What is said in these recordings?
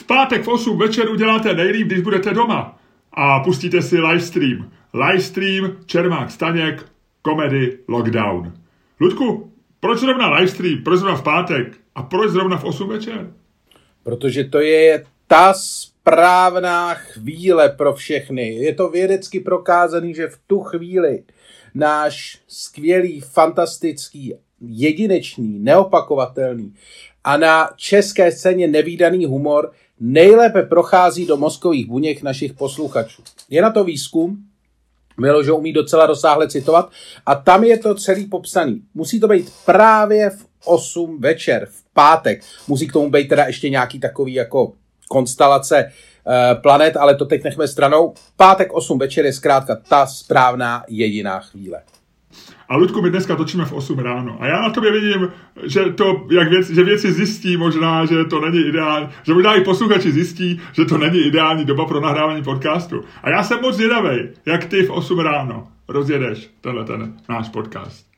V pátek v 8 večer uděláte nejlíp, když budete doma a pustíte si livestream. Livestream Čermák Staněk, komedy Lockdown. Ludku, proč zrovna livestream, proč zrovna v pátek a proč zrovna v 8 večer? Protože to je ta správná chvíle pro všechny. Je to vědecky prokázaný, že v tu chvíli náš skvělý, fantastický, jedinečný, neopakovatelný a na české scéně nevýdaný humor nejlépe prochází do mozkových buněk našich posluchačů. Je na to výzkum, Miložo umí docela rozsáhle citovat a tam je to celý popsaný. Musí to být právě v 8 večer, v pátek. Musí k tomu být teda ještě nějaký takový jako konstelace eh, planet, ale to teď nechme stranou. Pátek 8 večer je zkrátka ta správná jediná chvíle. A Ludku, my dneska točíme v 8 ráno. A já na tobě vidím, že, to, jak věc, že věci zjistí možná, že to není ideální, že možná i posluchači zjistí, že to není ideální doba pro nahrávání podcastu. A já jsem moc zvědavý, jak ty v 8 ráno rozjedeš tenhle ten náš podcast.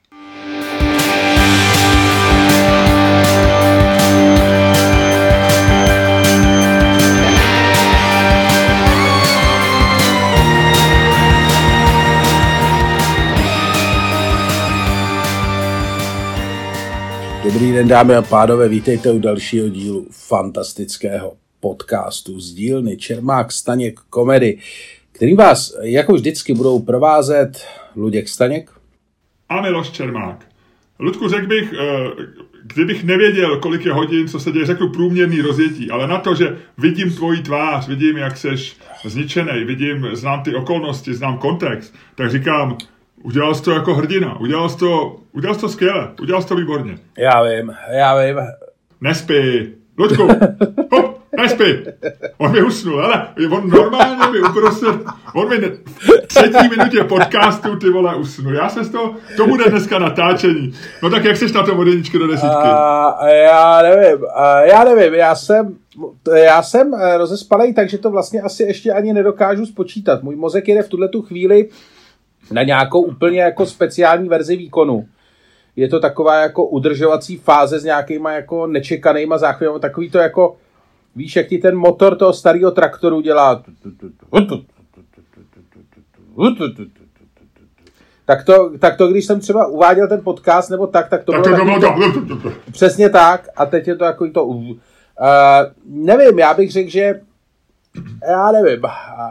Dobrý den, dámy a pánové, vítejte u dalšího dílu fantastického podcastu z dílny Čermák Staněk komedy, který vás jako vždycky budou provázet Luděk Staněk a Miloš Čermák. Ludku, řekl bych, eh, kdybych nevěděl, kolik je hodin, co se děje, řeknu průměrný rozjetí, ale na to, že vidím tvoji tvář, vidím, jak seš zničený, vidím, znám ty okolnosti, znám kontext, tak říkám, Udělal jsi to jako hrdina, udělal jsi to, udělal jsi to skvěle, udělal jsi to výborně. Já vím, já vím. Nespí. Luďku, hop, nespí. On mi usnul, ale on normálně mi uprostřed, on mi v třetí minutě podcastu ty vole usnul. Já se z toho, to bude dneska natáčení. No tak jak seš na tom od jedničky do desítky? A, já nevím, a, já nevím, já jsem, já jsem eh, rozespalej, takže to vlastně asi ještě ani nedokážu spočítat. Můj mozek jede v tuhle tu chvíli na nějakou úplně jako speciální verzi výkonu. Je to taková jako udržovací fáze s nějakýma jako nečekanýma záchvěvama, takový to jako, víš, jak ti ten motor toho starého traktoru dělá. Tak to, tak to, když jsem třeba uváděl ten podcast nebo tak, tak to tak bylo to, to, to, přesně tak a teď je to jako to uh, nevím, já bych řekl, že já nevím,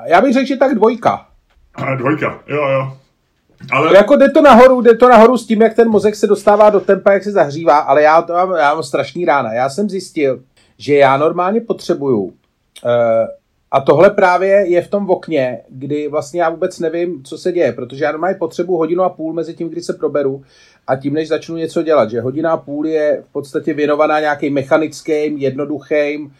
já bych řekl, že tak dvojka. A dvojka, jo, jo. Ale... Jako jde to nahoru, jde to nahoru s tím, jak ten mozek se dostává do tempa, jak se zahřívá, ale já, to mám, já mám strašný rána. Já jsem zjistil, že já normálně potřebuju uh, a tohle právě je v tom okně, kdy vlastně já vůbec nevím, co se děje, protože já normálně potřebuji hodinu a půl mezi tím, kdy se proberu a tím, než začnu něco dělat. Že hodina a půl je v podstatě věnovaná nějakým mechanickým, jednoduchým,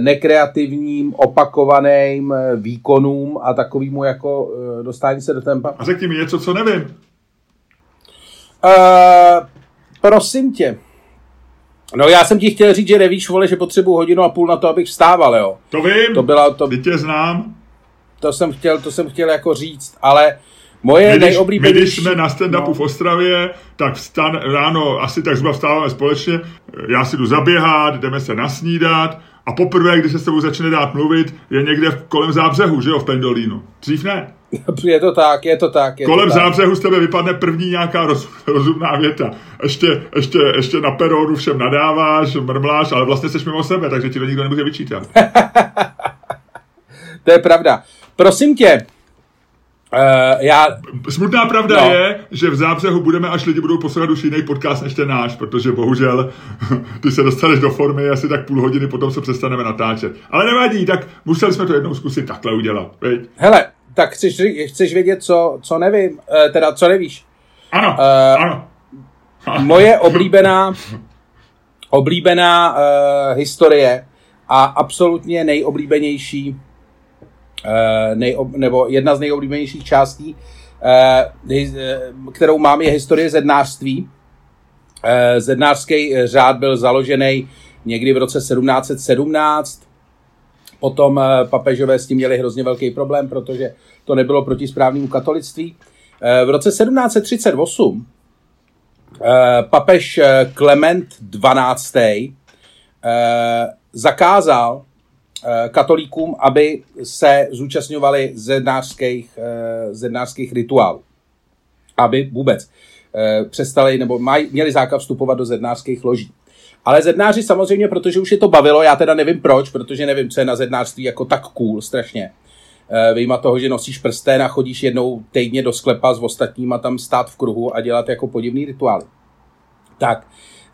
nekreativním, opakovaným eh, výkonům a takovýmu jako eh, dostání se do tempa. A řekni mi něco, co nevím. Uh, prosím tě. No já jsem ti chtěl říct, že nevíš, vole, že potřebuji hodinu a půl na to, abych vstával, jo. To vím, to byla, to, tě znám. To jsem chtěl, to jsem chtěl jako říct, ale moje my, nejoblíbenější... My, když jsme na stand-upu no. v Ostravě, tak vstan, ráno asi tak zhruba vstáváme společně, já si jdu zaběhat, jdeme se nasnídat, a poprvé, když se s tebou začne dát mluvit, je někde kolem zábřehu, že jo, v Pendolínu. Dřív ne. Je to tak, je to tak. Je kolem to tak. zábřehu z tebe vypadne první nějaká roz, rozumná věta. Ještě, ještě, ještě na peronu všem nadáváš, mrmláš, ale vlastně jsi mimo sebe, takže ti to nikdo nemůže vyčítat. to je pravda. Prosím tě, Uh, já... Smutná pravda no. je, že v zábřehu budeme, až lidi budou poslouchat už jiný podcast než ten náš, protože bohužel ty se dostaneš do formy asi tak půl hodiny, potom se přestaneme natáčet. Ale nevadí, tak museli jsme to jednou zkusit takhle udělat. Veď? Hele, tak chceš, chceš vědět, co, co nevím, uh, teda co nevíš? Ano, uh, ano. moje oblíbená, oblíbená uh, historie a absolutně nejoblíbenější nejob, nebo jedna z nejoblíbenějších částí, eh, eh, kterou mám, je historie zednářství. Zednářský řád byl založený někdy v roce 1717. Potom papežové s tím měli hrozně velký problém, protože to nebylo proti správnému katolictví. V roce 1738 papež Klement XII. zakázal katolíkům, aby se zúčastňovali zednářských, zednářských rituálů. Aby vůbec přestali nebo maj, měli zákaz vstupovat do zednářských loží. Ale zednáři samozřejmě, protože už je to bavilo, já teda nevím proč, protože nevím, co je na zednářství jako tak cool strašně. Vyjma toho, že nosíš prstén a chodíš jednou týdně do sklepa s ostatníma tam stát v kruhu a dělat jako podivný rituály. Tak,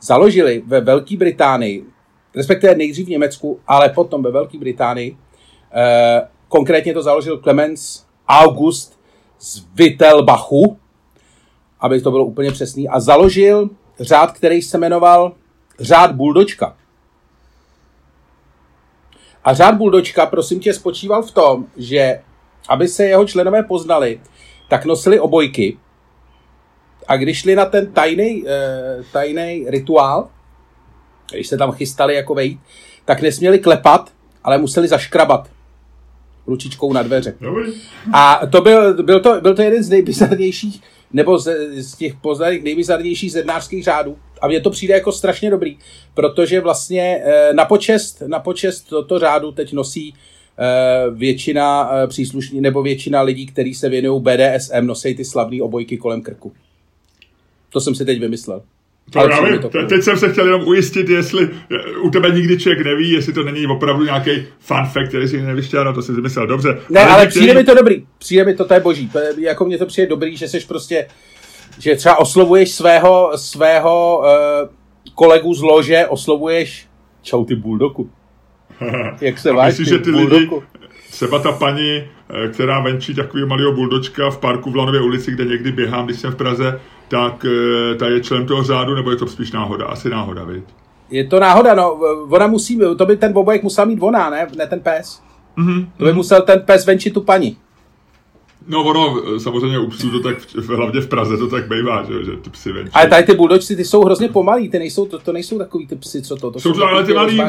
založili ve Velké Británii, respektive nejdřív v Německu, ale potom ve Velké Británii, eh, konkrétně to založil Clemens August z Wittelbachu, aby to bylo úplně přesný, a založil řád, který se jmenoval řád Buldočka. A řád Buldočka, prosím tě, spočíval v tom, že aby se jeho členové poznali, tak nosili obojky, a když šli na ten tajný, tajný rituál, když se tam chystali jako vejít, tak nesměli klepat, ale museli zaškrabat ručičkou na dveře. A to byl, byl, to, byl to jeden z nejbizarnějších, nebo z, z těch poznaných nejbizarnějších zednářských řádů. A mně to přijde jako strašně dobrý, protože vlastně eh, na počest, na počest toto řádu teď nosí eh, většina příslušní, nebo většina lidí, kteří se věnují BDSM, nosí ty slavné obojky kolem krku. To jsem si teď vymyslel. To já vím, to teď jsem se chtěl jenom ujistit, jestli u tebe nikdy člověk neví, jestli to není opravdu nějaký fun fact, který si nevyštěl, no to si vymyslel dobře. Ne, ale, ale přijde mi to dobrý, přijde mi to, to je boží, to je, jako mně to přijde dobrý, že jsi prostě, že třeba oslovuješ svého, svého uh, kolegu z lože, oslovuješ čau ty buldoku. Jak se máš, myslíš, že ty buldoku? lidi, třeba ta paní, eh, která venčí takový malého buldočka v parku v Lanově ulici, kde někdy běhám, když jsem v Praze, tak eh, ta je člen toho řádu, nebo je to spíš náhoda? Asi náhoda, viď? Je to náhoda, no. Ona musí, to by ten bobojek musel mít ona, ne? Ne ten pes. Mm-hmm. To by musel ten pes venčit tu paní. No ono, samozřejmě u psů to tak, hlavně v Praze to tak bývá, že, že ty psy venčí. Ale tady ty buldočci, ty jsou hrozně pomalí, ty nejsou, to, to nejsou takový ty psy, co to, to jsou, jsou ale ty malí,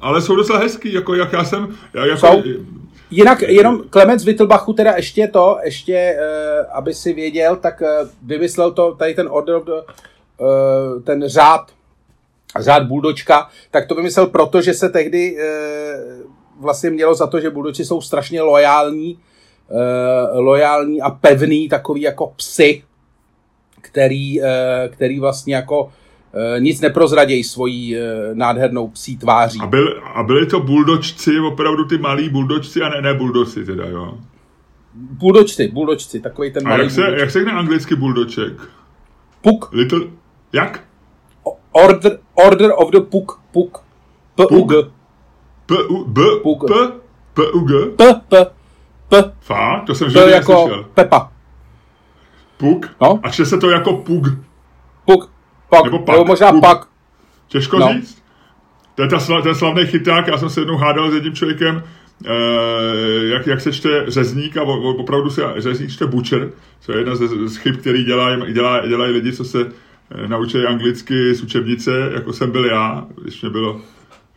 ale jsou docela hezký, jako jak já jsem, já jako, jsou? Jinak jenom Klemec Wittelbachu teda ještě to, ještě, uh, aby si věděl, tak uh, vymyslel to, tady ten order uh, ten řád, řád buldočka, tak to vymyslel proto, že se tehdy uh, vlastně mělo za to, že buldoči jsou strašně lojální, uh, lojální a pevný, takový jako psy, který, uh, který vlastně jako nic neprozradějí svojí eh, nádhernou psí tváří. A, byl, a byli to buldočci, opravdu ty malí buldočci, a ne, ne buldoci teda, jo? Buldočci, buldočci, takový ten malý A jak se, jak se anglicky buldoček? Puk. Little, jak? Order, order of the Puk, Puk. P-U-G. P-U, B, P, P-U-G? P, P, P. Fá? To jsem žádný jako neslyšel. Pepa. Puk? No? A se to jako Pug. Puk. Pak, nebo, pak, nebo možná puk. pak. Těžko no. říct. To je ta, ten slavný chyták, já jsem se jednou hádal s jedním člověkem, eh, jak, jak se čte řezník a opravdu se řezník čte butcher, co je jedna z, z chyb, který dělají dělá, dělají lidi, co se eh, naučí anglicky z učebnice, jako jsem byl já, když mě bylo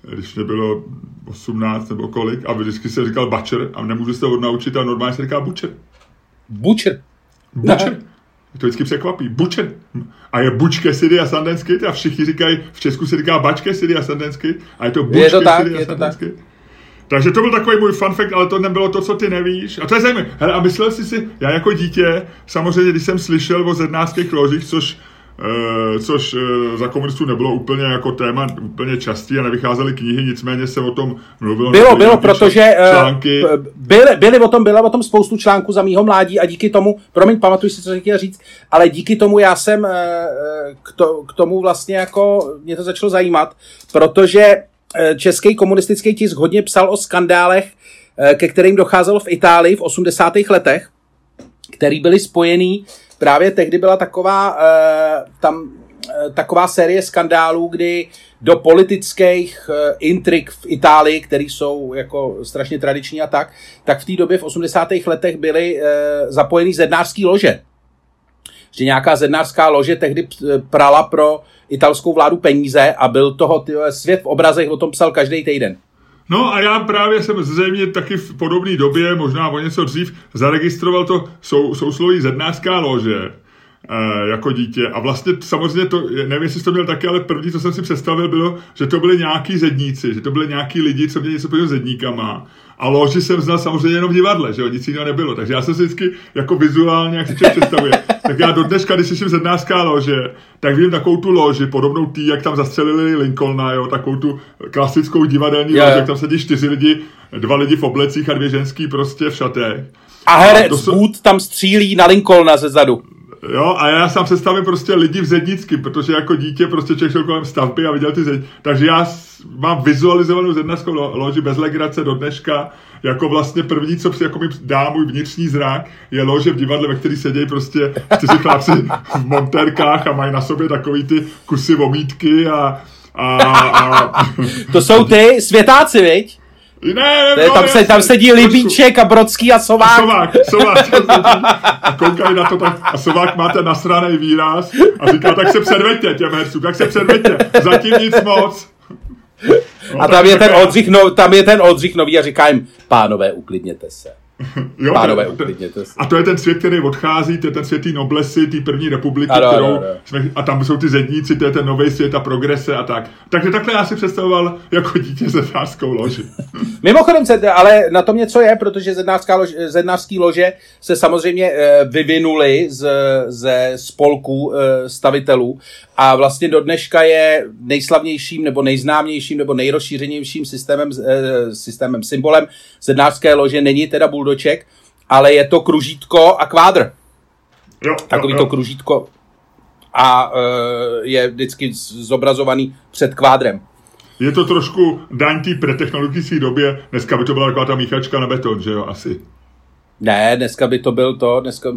když mě bylo 18 nebo kolik, a vždycky se říkal butcher a nemůžu se to odnaučit a normálně se říká butcher. Butcher? Butcher. To vždycky překvapí. Bučen. A je Bučke City a Sundance Kid a všichni říkají, v Česku se říká Bačke City a Sundance Kid a je to Bučke je to tak, a Sundance Kid. Takže to byl takový můj fun fact, ale to nebylo to, co ty nevíš. A to je zajímavé. Hele, a myslel jsi si, já jako dítě, samozřejmě, když jsem slyšel o zednářských ložích, což což uh, za komunistů nebylo úplně jako téma úplně častý a nevycházely knihy, nicméně se o tom mluvilo. Bylo, bylo, protože eh, články. Uh, byly, byly o tom, bylo o tom spoustu článků za mýho mládí a díky tomu, promiň, pamatuj si, co jsem chtěl říct, ale díky tomu já jsem uh, k, to, k tomu vlastně jako, mě to začalo zajímat, protože český komunistický tisk hodně psal o skandálech, ke kterým docházelo v Itálii v 80. letech, který byly spojený právě tehdy byla taková, uh, tam, uh, taková série skandálů, kdy do politických uh, intrik v Itálii, které jsou jako strašně tradiční a tak, tak v té době v 80. letech byly zapojený zednářský lože. Že nějaká zednářská lože tehdy prala pro italskou vládu peníze a byl toho tyhle, svět v obrazech o tom psal každý týden. No a já právě jsem zřejmě taky v podobné době, možná o něco dřív, zaregistroval to sou, sousloví zednářská lože, e, jako dítě. A vlastně samozřejmě to, nevím, jestli to měl taky, ale první, co jsem si představil, bylo, že to byli nějaký zedníci, že to byli nějaký lidi, co měli něco s zedníkama. A loži jsem znal samozřejmě jenom v divadle, že jo, nic jiného nebylo. Takže já jsem si vždycky jako vizuálně, jak si člověk představuje. Tak já do dneška, když slyším zednářská lože, tak vím takovou tu loži, podobnou tý, jak tam zastřelili Lincolna, jo, takovou tu klasickou divadelní loži, jak tam sedí čtyři lidi, dva lidi v oblecích a dvě ženský prostě v šatech. A herec jsou... Tam střílí na Lincolna ze zadu. Jo, a já sám představím prostě lidi v zednicky, protože jako dítě prostě člověk šel kolem stavby a viděl ty zed... Takže já mám vizualizovanou zednařskou loži bez legrace do dneška, jako vlastně první, co jako mi dá můj vnitřní zrak, je lože v divadle, ve který sedějí prostě čtyři chlapci v montérkách a mají na sobě takový ty kusy vomítky a, a, a... to jsou ty světáci, viď? Ne, ne, ne, tam, se, tam sedí Libíček a Brodský a Sovák. Sovák, Sovák. A koukají na to tak, a Sovák má ten nasraný výraz a říká, tak se předveďte těm hercům, tak se předveďte, zatím nic moc. No, a tam je, ten Oldřich, no, tam je ten Oldřich nový a říká jim, pánové, uklidněte se. Jo, Pánové, to, uklidněte se. A to je ten svět, který odchází, to je ten svět té noblesy, té první republiky, ano, kterou ano, ano. Jsme, a tam jsou ty zedníci, to je ten nový svět a progrese a tak. Takže takhle já si představoval jako dítě zednářskou loži. Mimochodem, ale na tom něco je, protože zednářská lož, zednářský lože se samozřejmě eh, vyvinuli z, ze spolků eh, stavitelů a vlastně do dneška je nejslavnějším nebo nejznámějším nebo nejrozšířenějším systémem, eh, systémem symbolem zednářské lože není teda buldoček, ale je to kružítko a kvádr. Jo, Takový jo, to kružítko a uh, je vždycky zobrazovaný před kvádrem. Je to trošku daň té pretechnologické době, dneska by to byla taková ta míchačka na beton, že jo, asi. Ne, dneska by to byl to, dneska,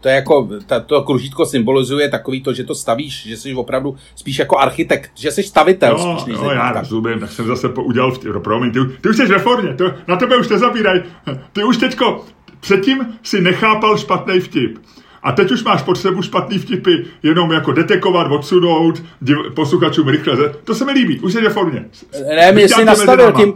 to je jako, ta, to kružítko symbolizuje takový to, že to stavíš, že jsi opravdu spíš jako architekt, že jsi stavitel. No, spíš, no já rozumím, tak jsem zase udělal, v tě, promiň, ty, ty už jsi ve formě, to, na tebe už nezabíraj, ty už teďko, předtím si nechápal špatný vtip. A teď už máš potřebu špatný vtipy jenom jako detekovat, odsunout, div, posluchačům rychle. To se mi líbí, už je ve formě. Ne, mě si nastavil tím,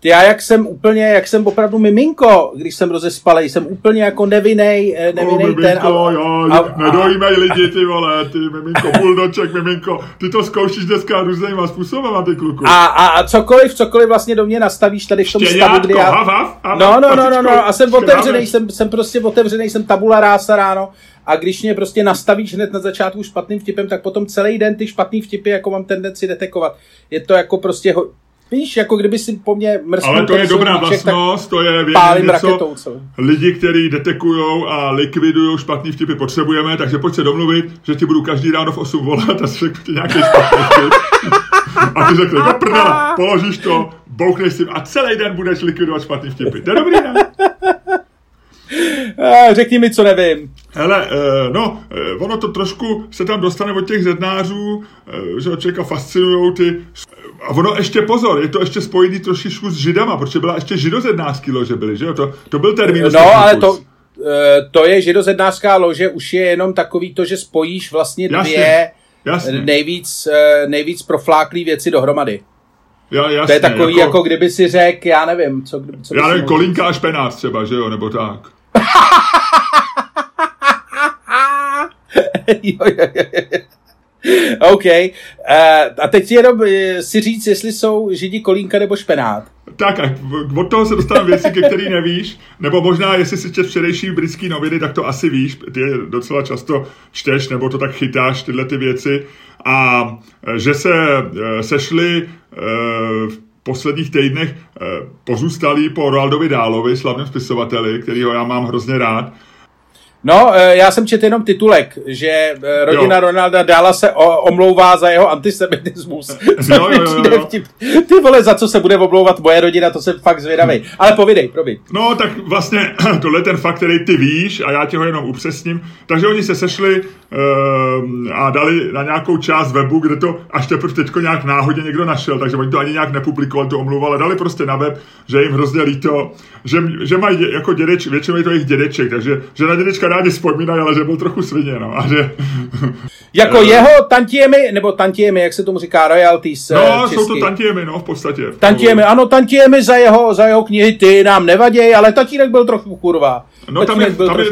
ty já jak jsem úplně, jak jsem opravdu miminko, když jsem rozespalej, jsem úplně jako nevinej, eh, nevinej ten. A, jo, a, nedojímej lidi, ty vole, ty miminko, buldoček, miminko, ty to zkoušíš dneska různýma způsobama, ty kluku. A, a, a cokoliv, cokoliv vlastně do mě nastavíš tady v tom stavu, kdy já... Hav, hav, hav, no, no, no, no, no, a jsem otevřený, jsem, jsem prostě otevřený, jsem tabula rása ráno, a když mě prostě nastavíš hned na začátku špatným vtipem, tak potom celý den ty špatný vtipy jako mám tendenci detekovat. Je to jako prostě ho, Víš, jako kdyby si po mně mrsknul Ale to je dobrá vlastnost, to je vědět něco. Raketou, co? Lidi, kteří detekujou a likvidují špatný vtipy, potřebujeme, takže pojď se domluvit, že ti budu každý ráno v 8 volat a řeknu ti nějaký špatný vtip. a ty řekneš, no prdele, položíš to, bouchneš si a celý den budeš likvidovat špatný vtipy. To je dobrý, ne? Řekni mi, co nevím. Hele, eh, no, eh, ono to trošku se tam dostane od těch zednářů, eh, že člověka fascinují ty... A ono ještě pozor, je to ještě spojený trošičku s židama, protože byla ještě židozednářský lože byly, že jo? To, to byl termín. No, ale to, to je židozednářská lože, už je jenom takový to, že spojíš vlastně dvě jasně, jasně. nejvíc, nejvíc profláklý věci dohromady. Ja, jasně, to je takový, jako, jako kdyby si řekl, já nevím, co, co Já nevím, kolínka a špenát třeba, že jo, nebo tak. jo, jo, jo. OK. Uh, a teď jenom uh, si říct, jestli jsou židi kolínka nebo špenát. Tak a od toho se dostávám věci, ke který nevíš, nebo možná, jestli si čet včerejší britský noviny, tak to asi víš, ty je docela často čteš, nebo to tak chytáš, tyhle ty věci. A eh, že se sešli v posledních týdnech pozůstalí po Roaldovi Dálovi, slavném spisovateli, kterýho já mám hrozně rád, No, eh, já jsem četl jenom titulek, že eh, rodina jo. Ronalda Dala se omlouvá za jeho antisemitismus. Jo, jo, jo, jo. Ty vole, za co se bude omlouvat moje rodina, to jsem fakt zvědavý. Ale povidej, promiň. No, tak vlastně tohle je ten fakt, který ty víš a já tě ho jenom upřesním. Takže oni se sešli uh, a dali na nějakou část webu, kde to až teprve teďko nějak náhodně někdo našel, takže oni to ani nějak nepublikovali, to omlouvali, dali prostě na web, že jim hrozně líto, že, že mají jako dědeč, většinou je to jejich dědeček, takže že na dědečka rádi vzpomínají, ale že byl trochu svině, no. A že, jako uh, jeho tantiemy, nebo tantiemy, jak se tomu říká, royalties No, česky. jsou to tantiemy, no, v podstatě. Tantiemy, ano, tantiemy za jeho, za jeho knihy, ty nám nevadí, ale tatínek byl trochu kurva. No tam je, tam, je,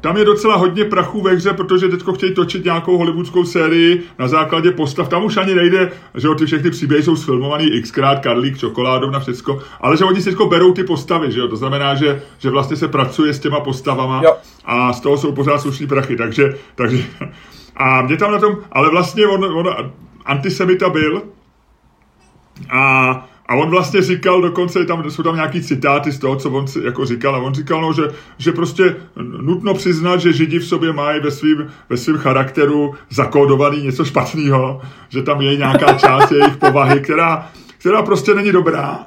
tam je docela hodně prachu ve hře, protože teď chtějí točit nějakou hollywoodskou sérii na základě postav. Tam už ani nejde, že jo, ty všechny příběhy jsou sfilmovaný xkrát, Karlík, čokoládou na všecko, ale že oni si berou ty postavy, že jo, to znamená, že, že vlastně se pracuje s těma postavama jo. a z toho jsou pořád slušný prachy, takže, takže a mě tam na tom, ale vlastně on, on antisemita byl a a on vlastně říkal, dokonce tam, jsou tam nějaký citáty z toho, co on jako říkal, a on říkal, no, že, že prostě nutno přiznat, že Židi v sobě mají ve svým, ve svým charakteru zakódovaný něco špatného, že tam je nějaká část jejich povahy, která, která prostě není dobrá.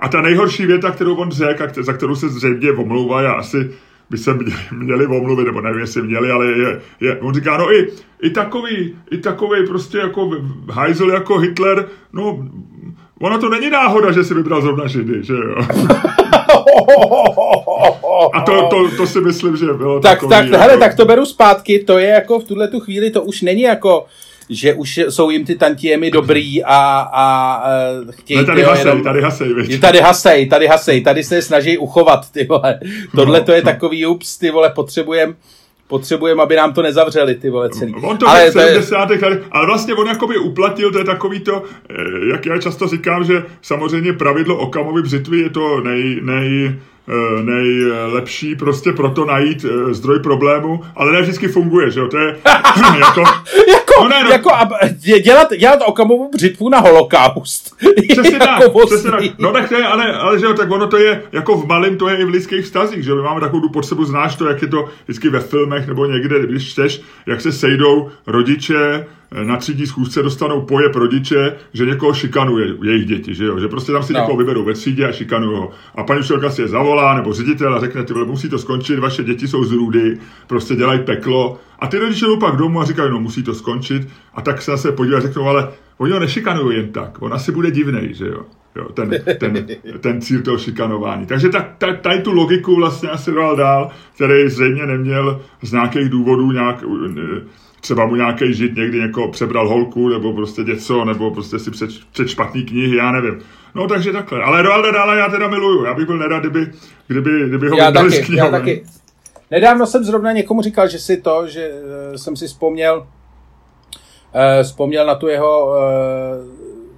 A ta nejhorší věta, kterou on řekl, za kterou se zřejmě omlouvá, já asi by se měli omluvit, nebo nevím, jestli měli, ale je, je, on říká, no i, i takový, i takový prostě jako hajzel jako Hitler, no Ono to není náhoda, že si vybral zrovna Židy, že jo? A to, to, to si myslím, že bylo tak, takový, tak, jako... hele, tak to beru zpátky, to je jako v tuhle tu chvíli, to už není jako že už jsou jim ty tantiemy dobrý a, a, a chtějí... Ne, tady hasej, jenom, tady hasej? Tady hasej, tady hasej, tady se snaží uchovat, ty vole. Tohle to je no. takový ups, ty vole, potřebujeme potřebujeme, aby nám to nezavřeli, ty vole celý. On to ale, v 70. Je... ale vlastně on jakoby uplatil, to je takový to, eh, jak já často říkám, že samozřejmě pravidlo Okamovy břitvy je to nej, nej, nejlepší prostě proto najít eh, zdroj problému, ale ne vždycky funguje, že jo, to je jako... jako, no ne, no. jako dělat, dělat okamovou břitvu na holokaust. Přesně tak, přesně tak. No tak to je, ale, ale že jo, tak ono to je, jako v malém to je i v lidských vztazích, že jo, my máme takovou potřebu, znáš to, jak je to vždycky ve filmech nebo někde, když čteš, jak se sejdou rodiče, na třídní schůzce dostanou pojeb rodiče, že někoho šikanuje jejich děti, že jo? Že prostě tam si no. někoho vyberou ve třídě a šikanují ho. A paní učitelka si je zavolá, nebo ředitel a řekne, ty musí to skončit, vaše děti jsou z růdy, prostě dělají peklo. A ty rodiče jdou pak domů a říkají, no musí to skončit. A tak se zase podívají a řeknou, ale oni ho nešikanují jen tak, on asi bude divnej, že jo? Jo, ten, ten, ten cíl toho šikanování. Takže tak, tak, tady tu logiku vlastně asi dal dál, který zřejmě neměl z nějakých důvodů nějak, třeba mu nějaký žid někdy někoho přebral holku, nebo prostě něco, nebo prostě si před, před špatný knihy, já nevím. No takže takhle. Ale Roalda dále já teda miluju. Já bych byl nerad, kdyby, kdyby, kdyby ho já taky, já taky. Nedávno jsem zrovna někomu říkal, že si to, že uh, jsem si vzpomněl, uh, vzpomněl na tu jeho uh,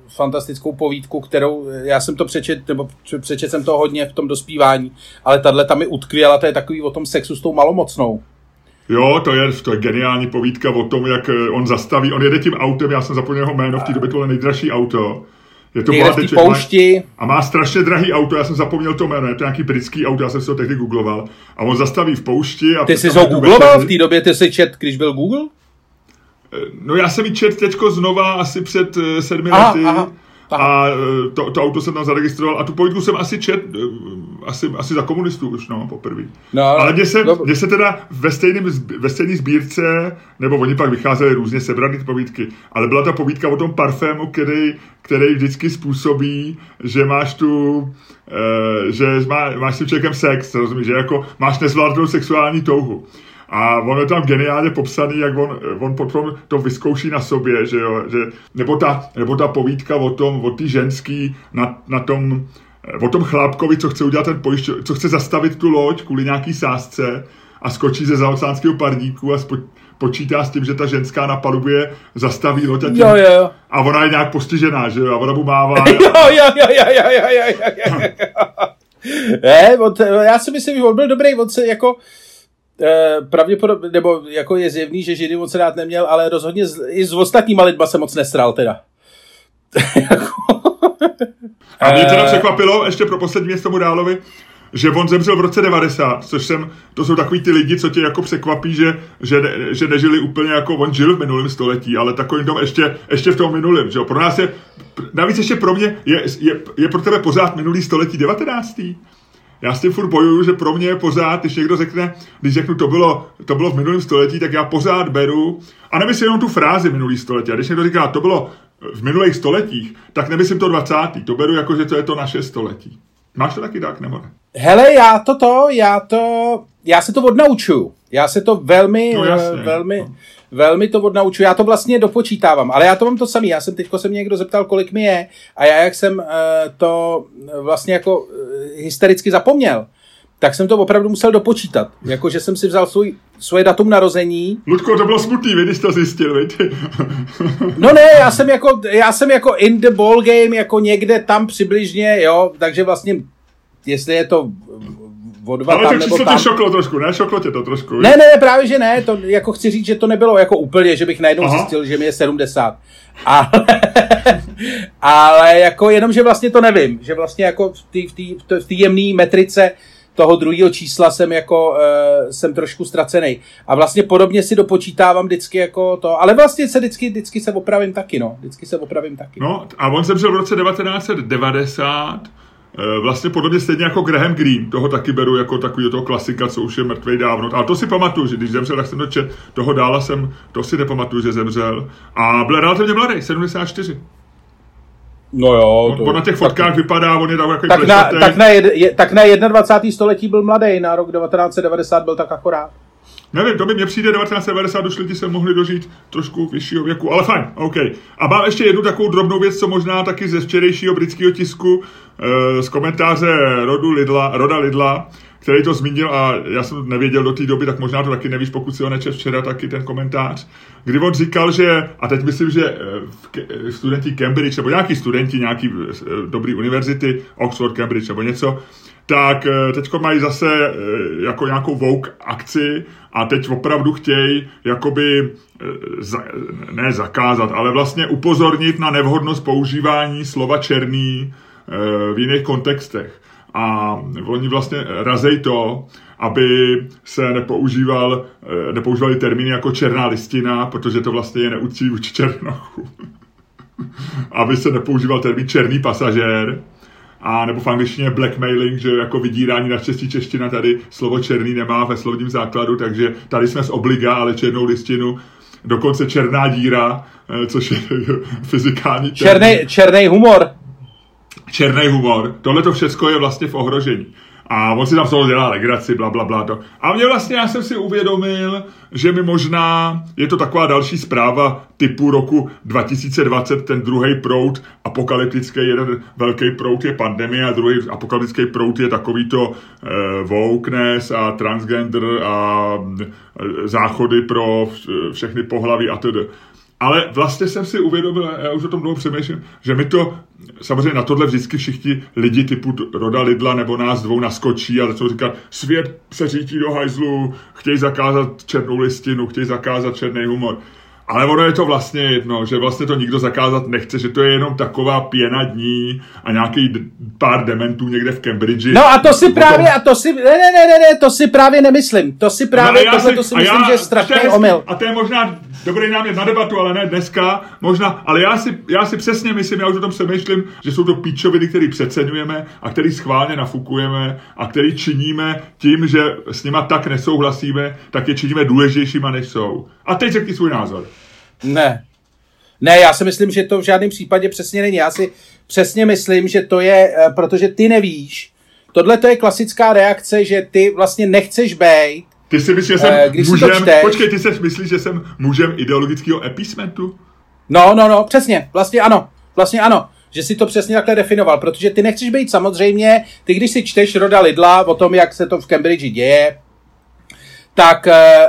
fantastickou povídku, kterou já jsem to přečet, nebo přečet jsem to hodně v tom dospívání, ale tahle tam mi utkvěla, to je takový o tom sexu s tou malomocnou. Jo, to je, to je geniální povídka o tom, jak eh, on zastaví, on jede tím autem, já jsem zapomněl jeho jméno, v té době to bylo nejdražší auto. Je to bohateček, poušti. a má strašně drahý auto, já jsem zapomněl to jméno, je to nějaký britský auto, já jsem si to tehdy googloval. A on zastaví v poušti. A ty jsi ho googloval v té době, ty jsi čet, když byl Google? Eh, no já jsem ji čet teďko znova asi před eh, sedmi aha, lety. Aha. A e, to, to auto jsem tam zaregistroval a tu povídku jsem asi čet, e, asi, asi za komunistů už, no, poprvé. No, ale mně se, no, se teda ve stejném ve stejný sbírce, nebo oni pak vycházeli různě sebraný povídky, ale byla ta povídka o tom parfému, který, který vždycky způsobí, že máš tu, e, že má, máš s tím člověkem sex, rozumíš, že jako máš nezvládnou sexuální touhu. A on je tam geniálně popsaný, jak on, on potom to vyzkouší na sobě, že jo, že, nebo, ta, nebo ta povídka o tom, o té ženský na, na tom, o tom chlápkovi, co chce udělat ten pojišť, co chce zastavit tu loď kvůli nějaký sásce a skočí ze zaoceánského parníku a spo, počítá s tím, že ta ženská na palubě zastaví loď a, tím, jo, jo. a ona je nějak postižená, že jo, a ona mu mává. jo, jo, jo, jo, jo, jo, jo, jo, jo. Ne, on, já si myslím, že on byl dobrý, on se jako, Eh, pravděpodobně, nebo jako je zjevný, že Židy moc rád neměl, ale rozhodně z, i s ostatníma lidma se moc nestral teda. A mě teda eh. překvapilo, ještě pro poslední věc tomu Dálovi, že on zemřel v roce 90, což jsem, to jsou takový ty lidi, co tě jako překvapí, že, že, ne, že nežili úplně jako on žil v minulém století, ale takovým tom ještě, ještě v tom minulém, že jo. Pro nás je, navíc ještě pro mě, je, je, je pro tebe pořád minulý století 19 já s tím furt bojuju, že pro mě je pořád, když někdo řekne, když řeknu, to bylo, to bylo v minulém století, tak já pořád beru, a nemyslím jenom tu frázi minulý století, a když někdo říká, to bylo v minulých stoletích, tak nemyslím to 20. To beru jako, že to je to naše století. Máš to taky tak, nebo ne? Hele, já to to, já to, já se to odnaučuju. Já se to velmi, no, jasně, velmi, no velmi to odnaučuji. Já to vlastně dopočítávám, ale já to mám to samý. Já jsem teďko se mě někdo zeptal, kolik mi je a já jak jsem uh, to vlastně jako uh, hystericky zapomněl, tak jsem to opravdu musel dopočítat. Jako, že jsem si vzal svůj, svoje datum narození. Ludko, to bylo smutný, když to zjistil, viď? no ne, já jsem, jako, já jsem jako in the ball game, jako někde tam přibližně, jo, takže vlastně, jestli je to o dva Ale tam, to nebo číslo tam. tě šoklo trošku, ne? Šoklo tě to trošku. Ne, ne, právě že ne, to jako chci říct, že to nebylo jako úplně, že bych najednou Aha. zjistil, že mi je 70. Ale, ale jako jenom, že vlastně to nevím, že vlastně jako v té jemné metrice toho druhého čísla jsem jako, uh, jsem trošku ztracený. A vlastně podobně si dopočítávám vždycky jako to, ale vlastně se vždycky, vždycky se opravím taky, no. Vždycky se opravím taky. No, a on zemřel v roce 1990, eh, vlastně podobně stejně jako Graham Greene, toho taky beru jako takový toho klasika, co už je mrtvej dávno. Ale to si pamatuju, že když zemřel, tak jsem to čet, toho dála jsem, to si nepamatuju, že zemřel. A byl relativně mladý, 74. No jo, On, on na těch fotkách vypadá, on je jako tak na, tak, na jed, je, tak na 21. století byl mladý, na rok 1990 byl tak akorát. Nevím, to by mně přijde 1990, už lidi se mohli dožít trošku vyššího věku, ale fajn, OK. A mám ještě jednu takovou drobnou věc, co možná taky ze včerejšího britského tisku, eh, z komentáře Rodu Lidla, Roda Lidla, který to zmínil a já jsem nevěděl do té doby, tak možná to taky nevíš, pokud si ho nečet včera, taky ten komentář, kdy on říkal, že, a teď myslím, že eh, eh, studenti Cambridge, nebo nějaký studenti nějaký eh, dobrý univerzity, Oxford, Cambridge nebo něco, tak teď mají zase eh, jako nějakou Vogue akci a teď opravdu chtějí jakoby eh, za, ne zakázat, ale vlastně upozornit na nevhodnost používání slova černý eh, v jiných kontextech. A oni vlastně razej to, aby se nepoužíval, eh, nepoužívali termíny jako černá listina, protože to vlastně je neúctí vůči černochu. aby se nepoužíval termín černý pasažér, a nebo v angličtině blackmailing, že jako vydírání na čestí čeština tady slovo černý nemá ve slovním základu, takže tady jsme z obliga, ale černou listinu, dokonce černá díra, eh, což je fyzikální Černý, černý humor. Černý humor. Tohle to všechno je vlastně v ohrožení. A on si tam toho dělá legraci, bla, bla, bla. To. A mě vlastně, já jsem si uvědomil, že mi možná, je to taková další zpráva typu roku 2020, ten druhý prout apokalyptický, jeden velký prout je pandemie a druhý apokalyptický prout je takový to eh, a transgender a eh, záchody pro vš- všechny pohlaví a tedy. Ale vlastně jsem si uvědomil, já už o tom dlouho přemýšlím, že mi to, samozřejmě na tohle vždycky všichni lidi typu Roda Lidla nebo nás dvou naskočí a začnou říkat, svět se řítí do hajzlu, chtějí zakázat černou listinu, chtějí zakázat černý humor. Ale ono je to vlastně jedno, že vlastně to nikdo zakázat nechce, že to je jenom taková pěna dní a nějaký pár dementů někde v Cambridge. No a to si Potom- právě, a to si, ne, ne, ne, ne, to si právě nemyslím. To si právě, No a já tohle to si myslím, já- že je strašný je omyl. A to je možná dobrý námět na debatu, ale ne dneska, možná, ale já si, já si přesně myslím, já už o tom přemýšlím, že jsou to píčoviny, které přeceňujeme a který schválně nafukujeme a který činíme tím, že s nima tak nesouhlasíme, tak je činíme důležitějšíma, než jsou. A teď řekni svůj názor. Ne. Ne, já si myslím, že to v žádném případě přesně není. Já si přesně myslím, že to je, eh, protože ty nevíš. Tohle to je klasická reakce, že ty vlastně nechceš být. Ty si myslíš, že jsem Eh, když mužem, čteš- počkej, ty si myslíš, že jsem mužem ideologického epismentu? No, no, no, přesně. Vlastně ano. Vlastně ano. Že si to přesně takhle definoval, protože ty nechceš být samozřejmě, ty když si čteš Roda Lidla o tom, jak se to v Cambridge děje, tak eh,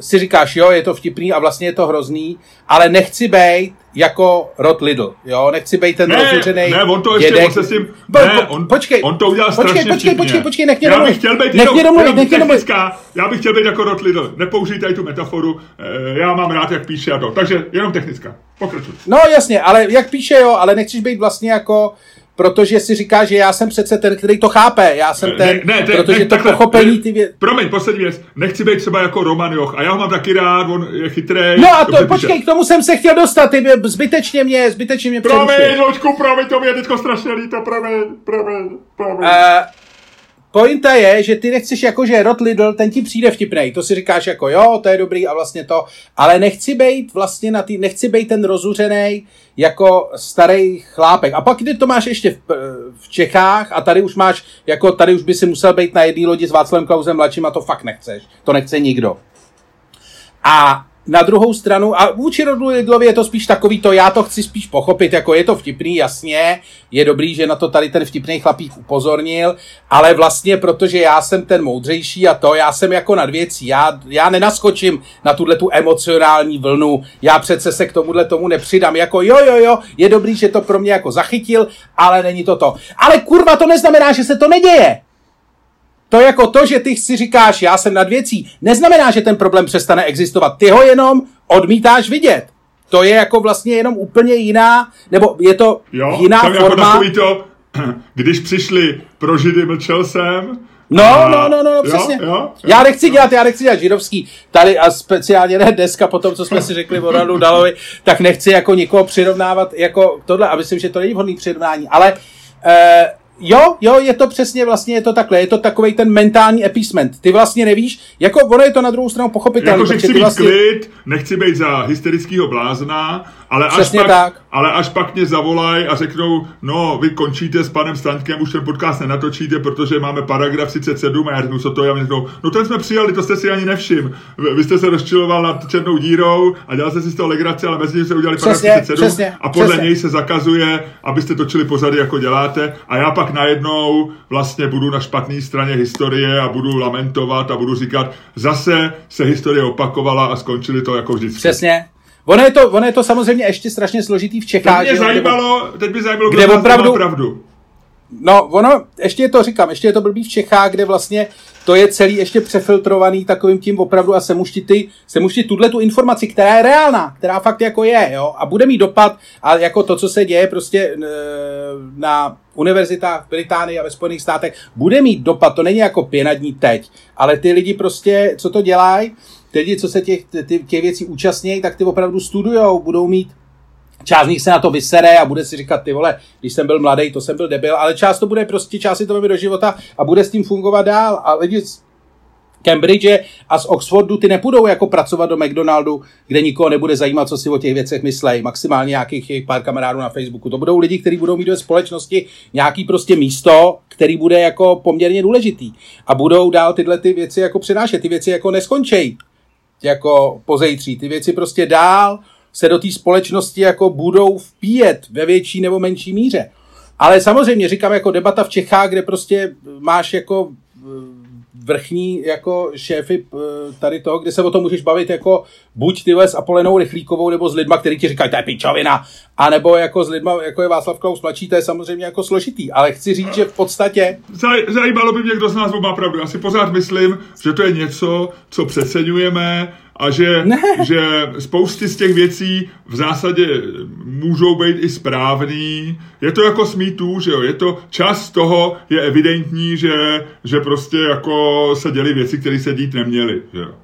si říkáš, jo, je to vtipný a vlastně je to hrozný, ale nechci být jako Rod Lidl, jo, nechci být ten Ne, rozlučený ne, on to ještě, dědek. on se s tím, ne, on, počkej, on to udělal počkej, strašně počkej, vtipně. počkej, počkej, nech mě Já domluvit. bych chtěl být Nech jenom, mě domluvit, nech mě domluvit. já bych chtěl být jako Rod Lidl, nepoužij tady tu metaforu, eh, já mám rád, jak píše a to, takže jenom technická, pokračuj. No jasně, ale jak píše, jo, ale nechceš být vlastně jako protože si říká, že já jsem přece ten, který to chápe. Já jsem ten, ne, ne, protože ne, to takhle, pochopení ne, ty vě... Promiň, poslední věc. Nechci být třeba jako Roman Joch a já ho mám taky rád, on je chytrý. No a to, počkej, píše. k tomu jsem se chtěl dostat, ty mě- zbytečně mě, zbytečně mě Promiň. Loďku, promiň, to mi je teďko strašně líto, promiň, promiň, promiň. Uh, pointa je, že ty nechceš jako, že Rod Lidl, ten ti přijde vtipnej. To si říkáš jako, jo, to je dobrý a vlastně to. Ale nechci být vlastně na tý, nechci být ten rozuřený jako starý chlápek. A pak, když to máš ještě v, v Čechách a tady už máš, jako tady už by si musel být na jedné lodi s Václavem Klausem mladším a to fakt nechceš. To nechce nikdo. A na druhou stranu, a vůči rodu Lidlovi je to spíš takový to, já to chci spíš pochopit, jako je to vtipný, jasně, je dobrý, že na to tady ten vtipný chlapík upozornil, ale vlastně, protože já jsem ten moudřejší a to, já jsem jako nad věcí, já, já nenaskočím na tuhle tu emocionální vlnu, já přece se k tomuhle tomu nepřidám, jako jo, jo, jo, je dobrý, že to pro mě jako zachytil, ale není to to. Ale kurva, to neznamená, že se to neděje. To jako to, že ty si říkáš, já jsem nad věcí, neznamená, že ten problém přestane existovat. Ty ho jenom odmítáš vidět. To je jako vlastně jenom úplně jiná, nebo je to jo, jiná tam forma. Jako takový to, když přišli pro židy, mlčel jsem, No, a... no, no, no, no, přesně. Jo, jo, já nechci jo. dělat, já nechci dělat židovský tady a speciálně ne dneska po tom, co jsme si řekli o Radu Dalovi, tak nechci jako nikoho přirovnávat jako tohle a myslím, že to není vhodný přirovnání, ale eh, Jo, jo, je to přesně vlastně, je to takhle, je to takový ten mentální appeasement. Ty vlastně nevíš, jako ono je to na druhou stranu pochopitelné. Jako, že chci být vlastně... klid, nechci být za hysterického blázna, ale až, pak, tak. ale až pak mě zavolají a řeknou, no, vy končíte s panem Staňkem, už ten podcast nenatočíte, protože máme paragraf 37 a já řeknu, co to je, a řeknou, no ten jsme přijali, to jste si ani nevšim. Vy jste se rozčiloval nad černou dírou a dělal jste si z toho legraci, ale mezi tím se udělali přesně, paragraf 37 přesně, a podle přesně. něj se zakazuje, abyste točili pozady, jako děláte a já pak najednou vlastně budu na špatné straně historie a budu lamentovat a budu říkat, zase se historie opakovala a skončili to jako vždycky. Přesně, Ono je, to, ono je to samozřejmě ještě strašně složitý v Čechách. Teď mě zajímalo, kde, teď by zajímalo, kde opravdu, pravdu. No, ono, ještě je to říkám, ještě je to blbý v Čechách, kde vlastně to je celý ještě přefiltrovaný takovým tím opravdu a se ty, se mušti tuhle tu informaci, která je reálná, která fakt jako je, jo, a bude mít dopad, a jako to, co se děje prostě e, na univerzitách v Británii a ve Spojených státech, bude mít dopad, to není jako pěnadní teď, ale ty lidi prostě, co to dělají, ty lidi, co se těch, těch, těch věcí účastní, tak ty opravdu studujou, budou mít Část z nich se na to vysere a bude si říkat, ty vole, když jsem byl mladý, to jsem byl debil, ale část to bude prostě, část si to do života a bude s tím fungovat dál. A lidi z Cambridge a z Oxfordu ty nepůjdou jako pracovat do McDonaldu, kde nikoho nebude zajímat, co si o těch věcech myslej. Maximálně nějakých jejich pár kamarádů na Facebooku. To budou lidi, kteří budou mít ve společnosti nějaký prostě místo, který bude jako poměrně důležitý. A budou dál tyhle ty věci jako přenášet. Ty věci jako neskončejí jako pozejtří. Ty věci prostě dál se do té společnosti jako budou vpíjet ve větší nebo menší míře. Ale samozřejmě říkám jako debata v Čechách, kde prostě máš jako vrchní jako šéfy eh, tady toho, kde se o tom můžeš bavit jako buď ty s Apolenou Rychlíkovou nebo s lidma, kteří ti říkají, to je pičovina, a nebo jako s lidma, jako je Václav Klaus mladší, to je samozřejmě jako složitý. Ale chci říct, že v podstatě... Zaj, zajímalo by mě, kdo z nás má pravdu. Já si pořád myslím, že to je něco, co přeceňujeme, a že, že spousty z těch věcí v zásadě můžou být i správný. Je to jako smítů, že jo, je to, čas toho je evidentní, že, že prostě jako se děly věci, které se dít neměly, že jo.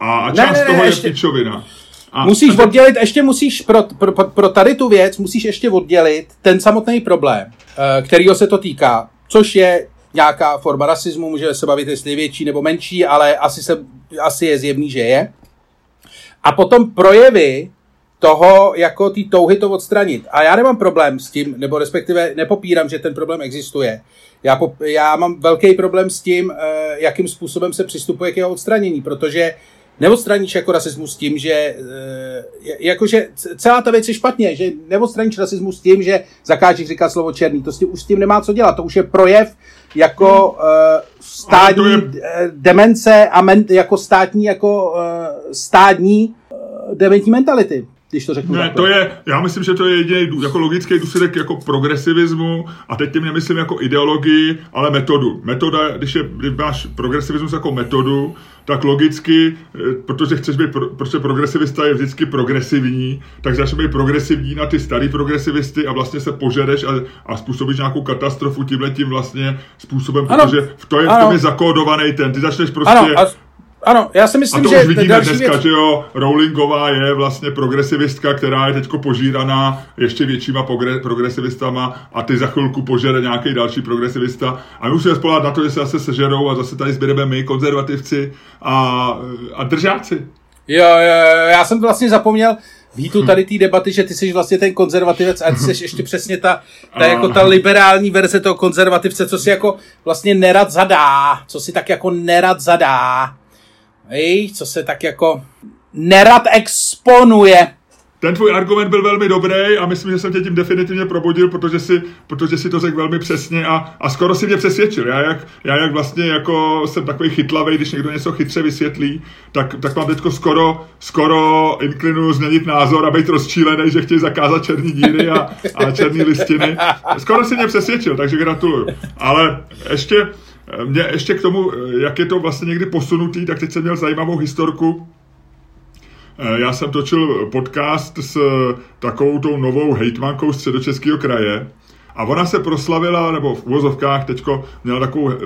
A, a část ne, ne, ne, toho ještě... je pičovina. A, musíš a oddělit, ještě musíš pro, pro, pro tady tu věc, musíš ještě oddělit ten samotný problém, eh, kterýho se to týká, což je nějaká forma rasismu, můžeme se bavit, jestli je větší nebo menší, ale asi, se, asi je zjevný, že je. A potom projevy toho, jako ty touhy to odstranit. A já nemám problém s tím, nebo respektive nepopírám, že ten problém existuje. Já, já mám velký problém s tím, eh, jakým způsobem se přistupuje k jeho odstranění, protože neodstraníš jako rasismus tím, že eh, jakože celá ta věc je špatně, že neodstraníš rasismus tím, že zakážeš říkat slovo černý. To s tím, už s tím nemá co dělat. To už je projev jako uh, stádní je... Eh, demence a men, jako státní, jako uh, stádní uh, dementní mentality když to řeknu. Ne, to je, já myslím, že to je jediný jako logický důsledek jako progresivismu a teď tím nemyslím jako ideologii, ale metodu. Metoda, když, je, když máš progresivismus jako metodu, tak logicky, eh, protože chceš být, protože progresivista je vždycky progresivní, tak začneš být progresivní na ty starý progresivisty a vlastně se požereš a, a způsobíš nějakou katastrofu tímhle tím vlastně způsobem, ano, protože v to je, v tom je zakódovaný ten, ty začneš prostě... Ano, ano, já si myslím, a to že... už vidíme dneska, věc... že jo, Rowlingová je vlastně progresivistka, která je teďko požíraná ještě většíma progresivistama a ty za chvilku požere nějaký další progresivista. A my musíme spolehat na to, že se zase sežerou a zase tady zbydeme my, konzervativci a, a držáci. Jo, jo, jo, já jsem vlastně zapomněl, Vítu tady té debaty, že ty jsi vlastně ten konzervativec a ty jsi ještě přesně ta, ta, jako ta liberální verze toho konzervativce, co si jako vlastně nerad zadá, co si tak jako nerad zadá. Hej, co se tak jako... nerad exponuje. Ten tvůj argument byl velmi dobrý a myslím, že jsem tě tím definitivně probudil, protože si, protože si to řekl velmi přesně a, a skoro si mě přesvědčil. Já jak, já jak vlastně jako jsem takový chytlavý, když někdo něco chytře vysvětlí, tak, tak mám teďko skoro, skoro inklinuju změnit názor a být rozčílený, že chtějí zakázat černý díry a, a černý listiny. Skoro si mě přesvědčil, takže gratuluju. Ale ještě, mě ještě k tomu, jak je to vlastně někdy posunutý, tak teď jsem měl zajímavou historku, Eh, já jsem točil podcast s takovou tou novou hejtmankou středočeského kraje a ona se proslavila, nebo v uvozovkách teďko měla takovou eh,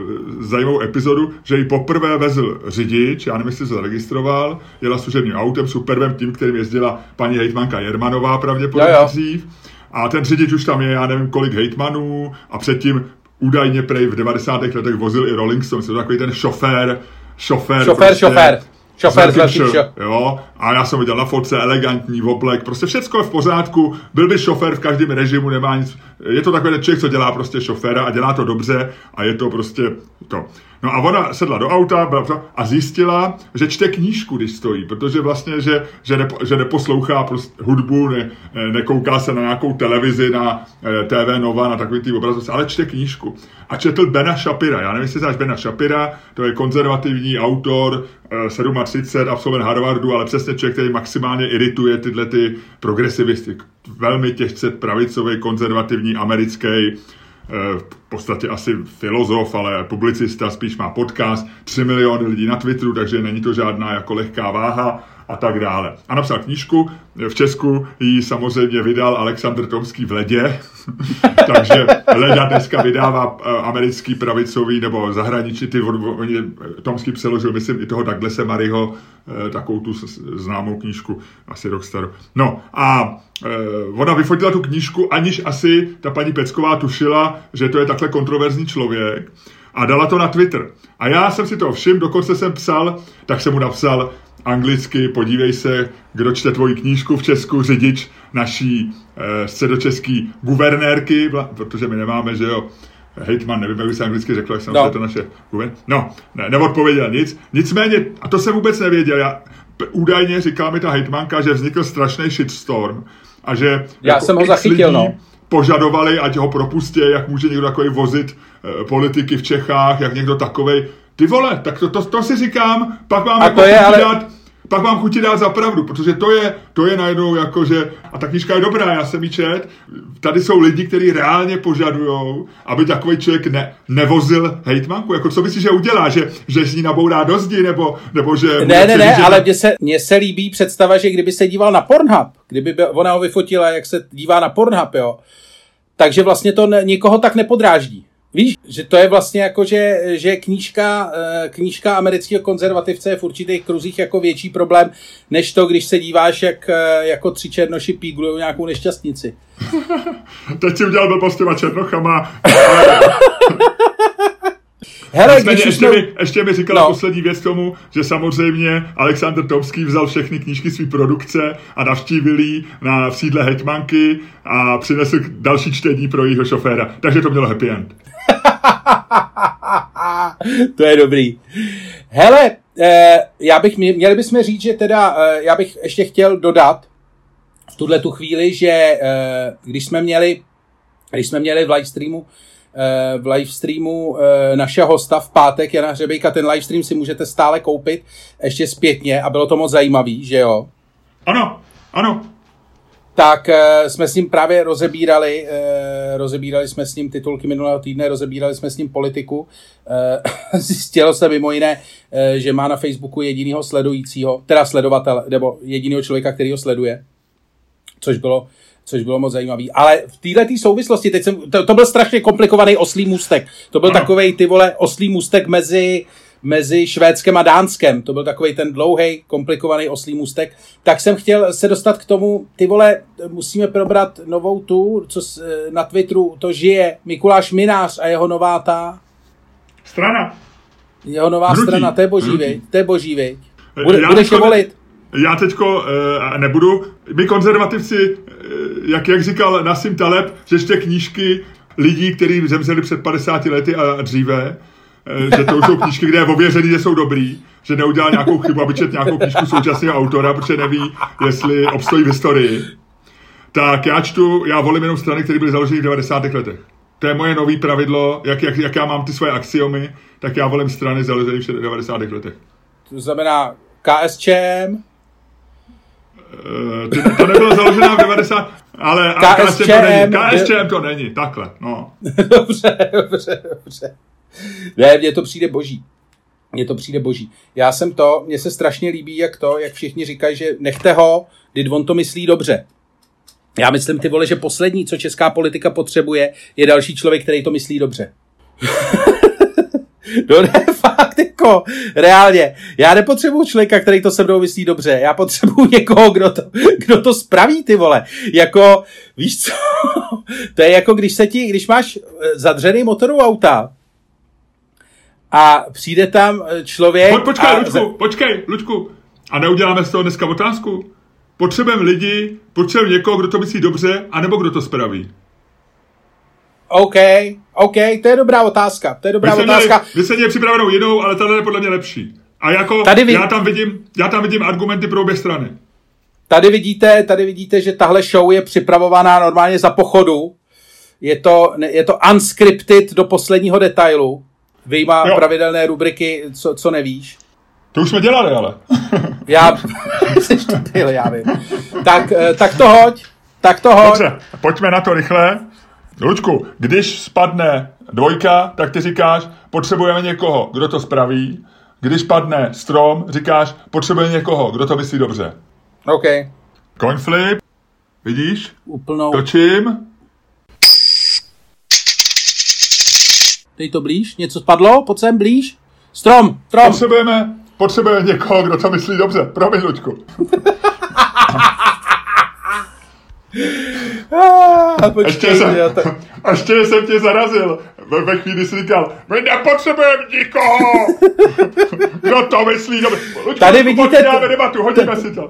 zajímavou epizodu, že ji poprvé vezl řidič, já nevím, jestli se zaregistroval, jela služebním autem, supervem tím, kterým jezdila paní hejtmanka Jermanová pravděpodobně dřív. A ten řidič už tam je, já nevím, kolik hejtmanů a předtím údajně prej v 90. letech vozil i Rolling Stones, to takový ten šofér, šofér. Šofér, prostě, šofér. Šofér z Jo, a já jsem viděl na fotce elegantní oblek, prostě všechno je v pořádku, byl by šofér v každém režimu, nemá nic, je to takový člověk, co dělá prostě šoféra a dělá to dobře a je to prostě to. No a ona sedla do auta a zjistila, že čte knížku, když stojí, protože vlastně, že, že, nepo, že neposlouchá prostě hudbu, ne, nekouká se na nějakou televizi, na eh, TV Nova, na takový ty obrazovce, ale čte knížku. A četl Bena Shapira. Já nevím, jestli znáš Bena Shapira, to je konzervativní autor, 37, eh, absolvent Harvardu, ale přesně člověk, který maximálně irituje tyhle ty progresivisty. Velmi těžce pravicový, konzervativní, americký, v podstatě asi filozof, ale publicista, spíš má podcast, 3 miliony lidí na Twitteru, takže není to žádná jako lehká váha a tak dále. A napsal knížku, v Česku ji samozřejmě vydal Aleksandr Tomský v Ledě, takže Leda dneska vydává eh, americký pravicový nebo zahraničí, ty, oni, Tomský přeložil, myslím, i toho Douglasa Maryho, eh, takovou tu známou knížku, asi rok starou. No a eh, ona vyfotila tu knížku, aniž asi ta paní Pecková tušila, že to je takhle kontroverzní člověk a dala to na Twitter. A já jsem si to všiml, dokonce jsem psal, tak jsem mu napsal, anglicky, podívej se, kdo čte tvoji knížku v Česku, řidič naší eh, středočeský guvernérky, protože my nemáme, že jo, hejtman, nevím, jak by se anglicky řekl, jak jsem no. to naše guver... No, ne, neodpověděl nic. Nicméně, a to jsem vůbec nevěděl, já, údajně říká mi ta hejtmanka, že vznikl strašný shitstorm a že já jako jsem ho zachytil, no požadovali, ať ho propustí, jak může někdo takový vozit e, politiky v Čechách, jak někdo takovej. Ty vole, tak to, to, to si říkám, pak mám jako to je, ale... pak vám chutí dát za pravdu, protože to je, to je najednou jako, že, a ta knížka je dobrá, já jsem ji čet, tady jsou lidi, kteří reálně požadují, aby takový člověk ne, nevozil hejtmanku, jako co myslíš, že udělá, že, že z ní nabourá do zdi, nebo, nebo že... Ne, ne, ne, že... ale mně se, mně se líbí představa, že kdyby se díval na Pornhub, kdyby by, ona ho vyfotila, jak se dívá na Pornhub, jo, takže vlastně to ne, nikoho tak nepodráždí. Víš, že to je vlastně jako, že, že knížka, eh, knížka amerického konzervativce je v určitých kruzích jako větší problém, než to, když se díváš, jak eh, jako tři černoši píglují nějakou nešťastnici. Teď si udělal blbost s těma černochama. Hele, když ještě, jsme... mi, ještě mi říkala no. poslední věc tomu, že samozřejmě Aleksandr Tomský vzal všechny knížky své produkce a navštívil jí na v sídle Hetmanky a přinesl další čtení pro jeho šoféra. Takže to mělo happy end. to je dobrý. Hele, eh, já bych, měli bychom říct, že teda, eh, já bych ještě chtěl dodat v tuhle tu chvíli, že eh, když jsme měli, když jsme měli v live streamu v live streamu eh, našeho hosta v pátek Jana Hřebejka, ten live stream si můžete stále koupit ještě zpětně a bylo to moc zajímavý, že jo? Ano, ano, tak uh, jsme s ním právě rozebírali, rozebírali jsme s ním titulky minulého týdne, rozebírali jsme s ním politiku. Zjistilo se mimo jiné, že má na Facebooku jedinýho sledujícího, teda sledovatel, nebo jedinýho člověka, který ho sleduje, což bylo což bylo moc zajímavý. Ale v této souvislosti, teď jsem, to, to byl strašně komplikovaný oslý můstek. To byl takový ty vole oslý můstek mezi mezi Švédskem a Dánskem. To byl takový ten dlouhý, komplikovaný oslý můstek. Tak jsem chtěl se dostat k tomu, ty vole, musíme probrat novou tu, co na Twitteru to žije Mikuláš Minář a jeho nová ta... Strana. Jeho nová Hnutí. strana, to je boží, to je boží, viď? Bude, budeš je volit? Já teďko uh, nebudu. My konzervativci, uh, jak, jak říkal Nasim Taleb, ještě knížky lidí, kteří zemřeli před 50 lety a dříve, Eh, že to jsou knížky, kde je ověřený, že jsou dobrý, že neudělal nějakou chybu, aby čet nějakou knížku současného autora, protože neví, jestli obstojí v historii. Tak já čtu, já volím jenom strany, které byly založeny v 90. letech. To je moje nový pravidlo, jak, jak, jak já mám ty svoje axiomy, tak já volím strany založené v 90. letech. To znamená KSČM, to, to nebylo založeno v 90, ale KSČM, KSČM to není. KSČM to není, takhle, no. dobře, dobře, dobře. Ne, mně to přijde boží. Mně to přijde boží. Já jsem to, mně se strašně líbí, jak to, jak všichni říkají, že nechte ho, když on to myslí dobře. Já myslím, ty vole, že poslední, co česká politika potřebuje, je další člověk, který to myslí dobře. no ne, fakt, jako, reálně. Já nepotřebuju člověka, který to se mnou myslí dobře. Já potřebuju někoho, kdo to, kdo to spraví, ty vole. Jako, víš co? to je jako, když se ti, když máš eh, zadřený motoru auta, a přijde tam eh, člověk... Po, počkej, a... Lučku, počkej, Lučku. A neuděláme z toho dneska otázku? Potřebujeme lidi, potřebujeme někoho, kdo to myslí dobře, anebo kdo to spraví. OK, OK, to je dobrá otázka. To je dobrá vy otázka. Měli, vy se měli připravenou jinou, ale tahle je podle mě lepší. A jako tady vy... já, tam vidím, já tam vidím argumenty pro obě strany. Tady vidíte, tady vidíte, že tahle show je připravovaná normálně za pochodu. Je to, je to unscripted do posledního detailu. Vyjma jo. pravidelné rubriky, co, co nevíš. To už jsme dělali, ale. já, jsi byl, já vím. Tak, eh, tak to hoď, tak to hoď. Dobře, pojďme na to rychle. Lučku, když spadne dvojka, tak ty říkáš, potřebujeme někoho, kdo to spraví. Když spadne strom, říkáš, potřebujeme někoho, kdo to myslí dobře. OK. Coin flip, vidíš? Úplnou. Točím. Dej to blíž, něco spadlo, pojď sem blíž. Strom, strom. Potřebujeme, potřebujeme někoho, kdo to myslí dobře. Promiň, Lučku. Ah, počkej, ještě, jsem, to... ještě jsem tě zarazil. Ve, ve chvíli jsi říkal, my nepotřebujeme nikoho. Kdo to myslí? Dobře. tady vidíte, t- debatu, hodíme si to.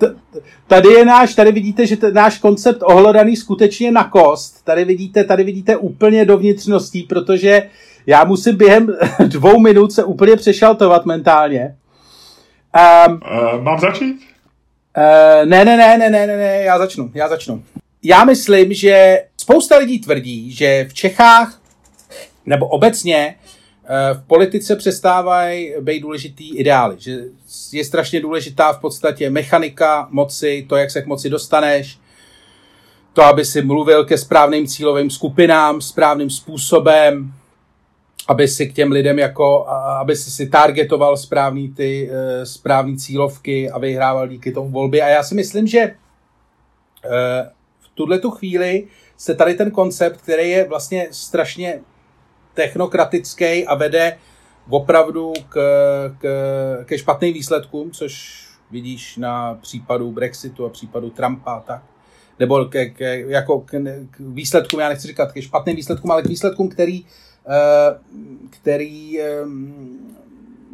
Tady je náš, tady vidíte, že ten náš koncept ohlodaný skutečně na kost. Tady vidíte, tady vidíte úplně do vnitřností, protože já musím během dvou minut se úplně přešaltovat mentálně. Um, uh, mám začít? Uh, ne, ne, ne, ne, ne, ne, já začnu, já začnu já myslím, že spousta lidí tvrdí, že v Čechách nebo obecně eh, v politice přestávají být důležitý ideály, že je strašně důležitá v podstatě mechanika moci, to, jak se k moci dostaneš, to, aby si mluvil ke správným cílovým skupinám, správným způsobem, aby si k těm lidem jako, aby si si targetoval správný ty eh, správný cílovky a vyhrával díky tomu volby. A já si myslím, že eh, tuhle tu chvíli se tady ten koncept, který je vlastně strašně technokratický a vede opravdu k, k, ke špatným výsledkům, což vidíš na případu Brexitu a případu Trumpa tak. Nebo ke, ke, jako k, k výsledkům, já nechci říkat ke špatným výsledkům, ale k výsledkům, který, eh, který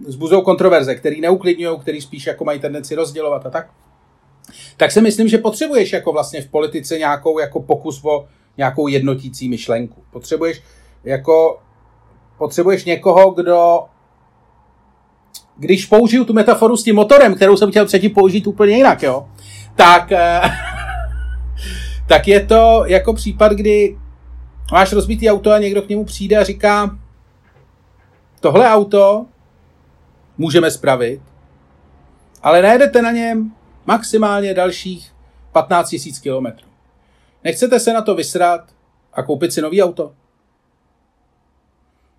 zbuzují kontroverze, který neuklidňují, který spíš jako mají tendenci rozdělovat a tak tak si myslím, že potřebuješ jako vlastně v politice nějakou jako pokus o nějakou jednotící myšlenku. Potřebuješ jako potřebuješ někoho, kdo když použiju tu metaforu s tím motorem, kterou jsem chtěl předtím použít úplně jinak, jo, tak, eh, tak je to jako případ, kdy máš rozbitý auto a někdo k němu přijde a říká, tohle auto můžeme spravit, ale najedete na něm maximálně dalších 15 000 kilometrů. Nechcete se na to vysrat a koupit si nový auto?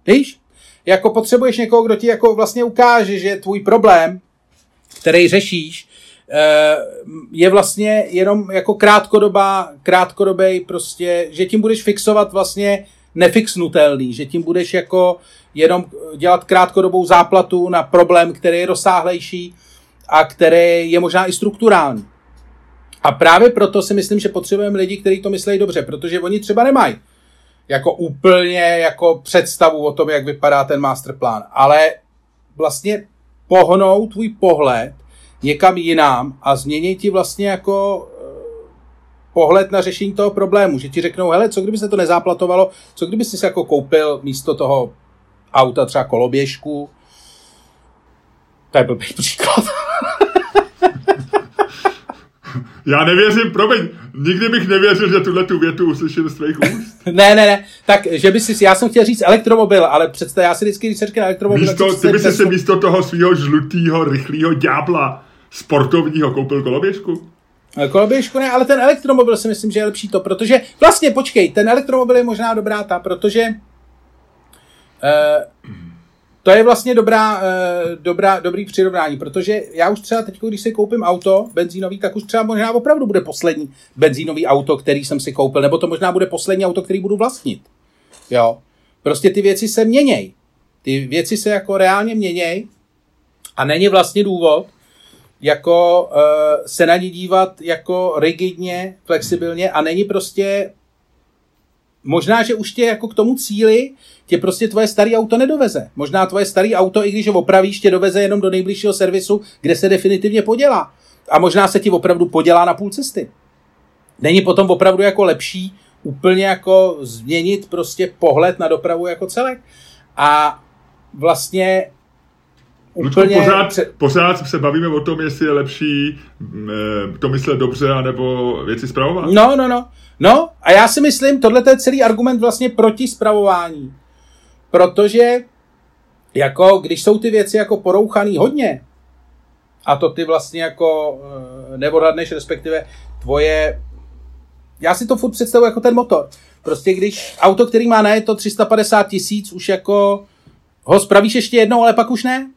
Víš? Jako potřebuješ někoho, kdo ti jako vlastně ukáže, že tvůj problém, který řešíš, eh, je vlastně jenom jako krátkodobá, krátkodobý prostě, že tím budeš fixovat vlastně nefixnutelný, že tím budeš jako jenom dělat krátkodobou záplatu na problém, který je rozsáhlejší a který je možná i strukturální. A právě proto si myslím, že potřebujeme lidi, kteří to myslejí dobře, protože oni třeba nemají jako úplně jako představu o tom, jak vypadá ten masterplán, ale vlastně pohnou tvůj pohled někam jinam a změní ti vlastně jako eh, pohled na řešení toho problému, že ti řeknou, hele, co kdyby se to nezáplatovalo, co kdyby jsi si jako koupil místo toho auta třeba koloběžku, To je blbý příklad. Já nevěřím, promiň, nikdy bych nevěřil, že tuhle tu větu uslyším z tvých úst. ne, ne, ne, tak, že by si, já jsem chtěl říct elektromobil, ale představ, já si vždycky, když se řekne elektromobil, místo, ty by si si místo toho svého žlutého, rychlého ďábla sportovního koupil koloběžku? Koloběžku ne, ale ten elektromobil si myslím, že je lepší to, protože vlastně, počkej, ten elektromobil je možná dobrá ta, protože uh, to je vlastně dobrá, uh, dobrá, dobrý přirovnání, protože já už třeba teď, když si koupím auto benzínový, tak už třeba možná opravdu bude poslední benzínový auto, který jsem si koupil, nebo to možná bude poslední auto, který budu vlastnit. Jo. Prostě ty věci se měněj. Ty věci se jako reálně měněj a není vlastně důvod, jako uh, se na ní dívat jako rigidně, flexibilně a není prostě možná, že už tě jako k tomu cíli tě prostě tvoje staré auto nedoveze. Možná tvoje staré auto, i když ho opravíš, tě doveze jenom do nejbližšího servisu, kde se definitivně podělá. A možná se ti opravdu podělá na půl cesty. Není potom opravdu jako lepší úplně jako změnit prostě pohled na dopravu jako celek. A vlastně úplně... pořád, pořád se bavíme o tom, jestli je lepší e, to myslet dobře, anebo věci zpravovat. No, no, no. No, a já si myslím, tohle je celý argument vlastně proti zpravování. Protože jako, když jsou ty věci jako porouchaný hodně, a to ty vlastně jako e, neodhadneš, respektive tvoje... Já si to furt představuji jako ten motor. Prostě když auto, který má na to 350 tisíc, už jako ho spravíš ještě jednou, ale pak už ne,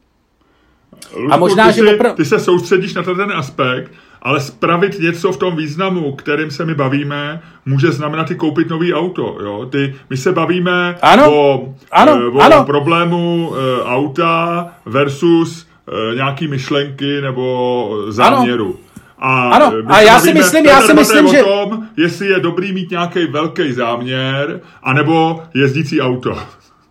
Luďku, a možná, ty že opra... ty se soustředíš na ten aspekt, ale spravit něco v tom významu, kterým se my bavíme, může znamenat i koupit nový auto. Jo? Ty, my se bavíme ano, o, ano, e, o ano. problému e, auta versus e, nějaký myšlenky nebo záměru. Ano. A, ano, a já si myslím, já si myslím, že... o tom, jestli je dobrý mít nějaký velký záměr, anebo jezdící auto.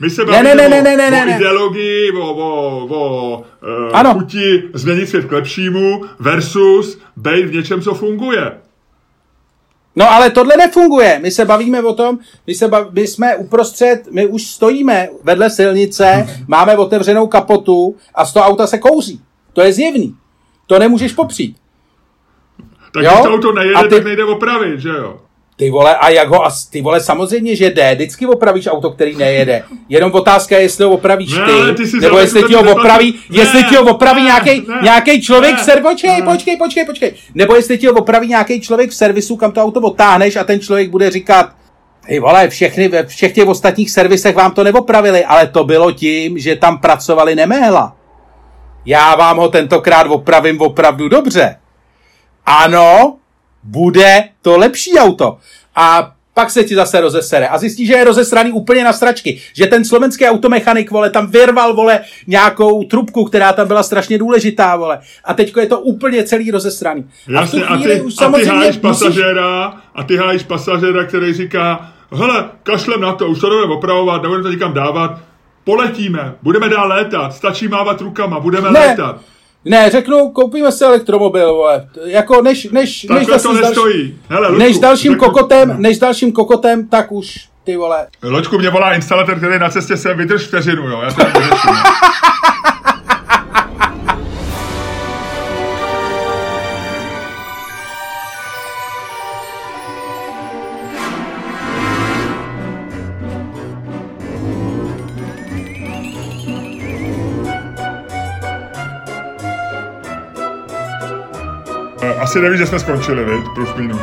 my se bavíme ne, ne, ne, ne, ne, ne, o ideologii, o, o, o uh, ano. chuti změnit svět k lepšímu versus být v něčem, co funguje. No ale tohle nefunguje. My se bavíme o tom, my, se bav, my jsme uprostřed, my už stojíme vedle silnice, máme otevřenou kapotu a z toho auta se kouří. To je zjevný. To nemůžeš popřít. Tak když to auto nejede, ty... tak nejde opravit, že jo? Ty vole, a jak ho, ty vole, samozřejmě, že jde, vždycky opravíš auto, který nejede. Jenom otázka je, jestli ho opravíš ty, ty nebo jestli ti ho opraví, ne, jestli ti ho opraví nějaký, nějaký člověk ne, v počkej, počkej, počkej, počkej, nebo jestli ti ho opraví nějaký člověk v servisu, kam to auto otáhneš a ten člověk bude říkat, Hej vole, všechny, ve všech těch ostatních servisech vám to neopravili, ale to bylo tím, že tam pracovali neméhla. Já vám ho tentokrát opravím opravdu dobře. Ano, bude to lepší auto. A pak se ti zase rozesere a zjistí, že je rozesraný úplně na stračky. Že ten slovenský automechanik, vole, tam vyrval, vole, nějakou trubku, která tam byla strašně důležitá, vole. A teďko je to úplně celý rozesraný. Jasně, a, a ty, už a ty hájíš pasažéra, musíš... a ty hájíš pasažéra, který říká, hele, kašlem na to, už to jdeme opravovat, nebudeme to nikam dávat, poletíme, budeme dál létat, stačí mávat rukama, budeme ne. létat. Ne, řeknu, koupíme si elektromobil, vole. Jako než, než, než, to nestojí. Hele, než dalším kokotem, no. než dalším kokotem, tak už ty vole. Loďku, mě volá instalatér, který na cestě se vydrž vteřinu, jo. Já to asi nevíš, že jsme skončili, viď? Plus minus.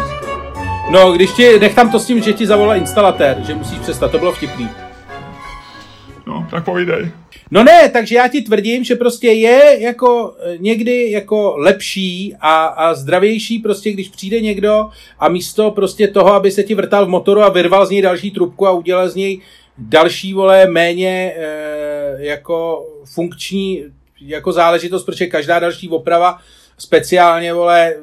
No, když ti, nech tam to s tím, že ti zavolal instalatér, že musíš přestat, to bylo vtipný. No, tak povídej. No ne, takže já ti tvrdím, že prostě je jako eh, někdy jako lepší a, a zdravější prostě, když přijde někdo a místo prostě toho, aby se ti vrtal v motoru a vyrval z něj další trubku a udělal z něj další, vole, méně e, jako funkční jako záležitost, protože každá další oprava speciálně, vole,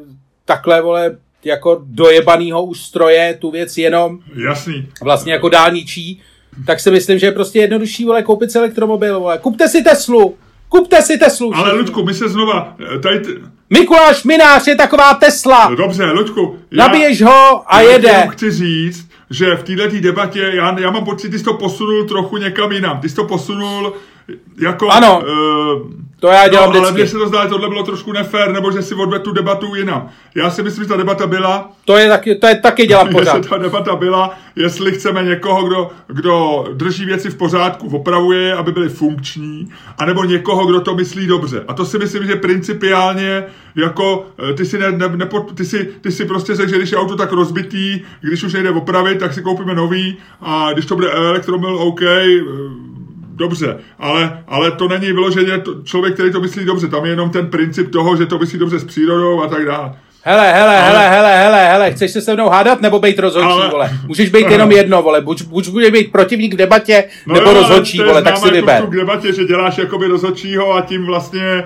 takhle, vole, jako dojebanýho už stroje, tu věc jenom Jasný. vlastně jako dálničí, tak si myslím, že je prostě jednodušší, vole, koupit si elektromobil, vole. Kupte si Teslu! Kupte si Teslu! Ale Ludku, my se znova, eh, tady, t- Mikuláš Minář je taková Tesla! dobře, Ludku, Nabiješ ho a já jede. chci říct, že v této debatě, já, já mám pocit, ty jsi to posunul trochu někam jinam. Ty jsi to posunul jako... Ano. Uh, To já dělám no, ale mně se to zdá, že tohle bylo trošku nefér, nebo že si odvedl tu debatu jinam. Já si myslím, že ta debata byla, To je taky, to je taky dělám pořád. Jestli ta debata byla, jestli chceme někoho, kdo, kdo drží věci v pořádku, opravuje je, aby byly funkční, anebo někoho, kdo to myslí dobře. A to si myslím, že principiálně jako eh, ty si, ne, ne, nepo, ty si, ty si prostě řekl, že když je auto tak rozbitý, když už nejde opravit, tak si koupíme nový a když to bude elektromobil, OK, eh, dobře, ale, ale to není vyloženě to, člověk, který to myslí dobře, tam je jenom ten princip toho, že to myslí dobře s přírodou a tak dále. Hele, hele, hele, hele, hele, hele, chceš se se mnou hádat nebo být rozhodčí, Ale- vole? Můžeš být jenom jedno, vole, buď, buď budeš být protivník v debatě, No nebo jo, ale rozhodčí, vole, tak si vyber. k debatě, že děláš jakoby rozhodčího a tím vlastně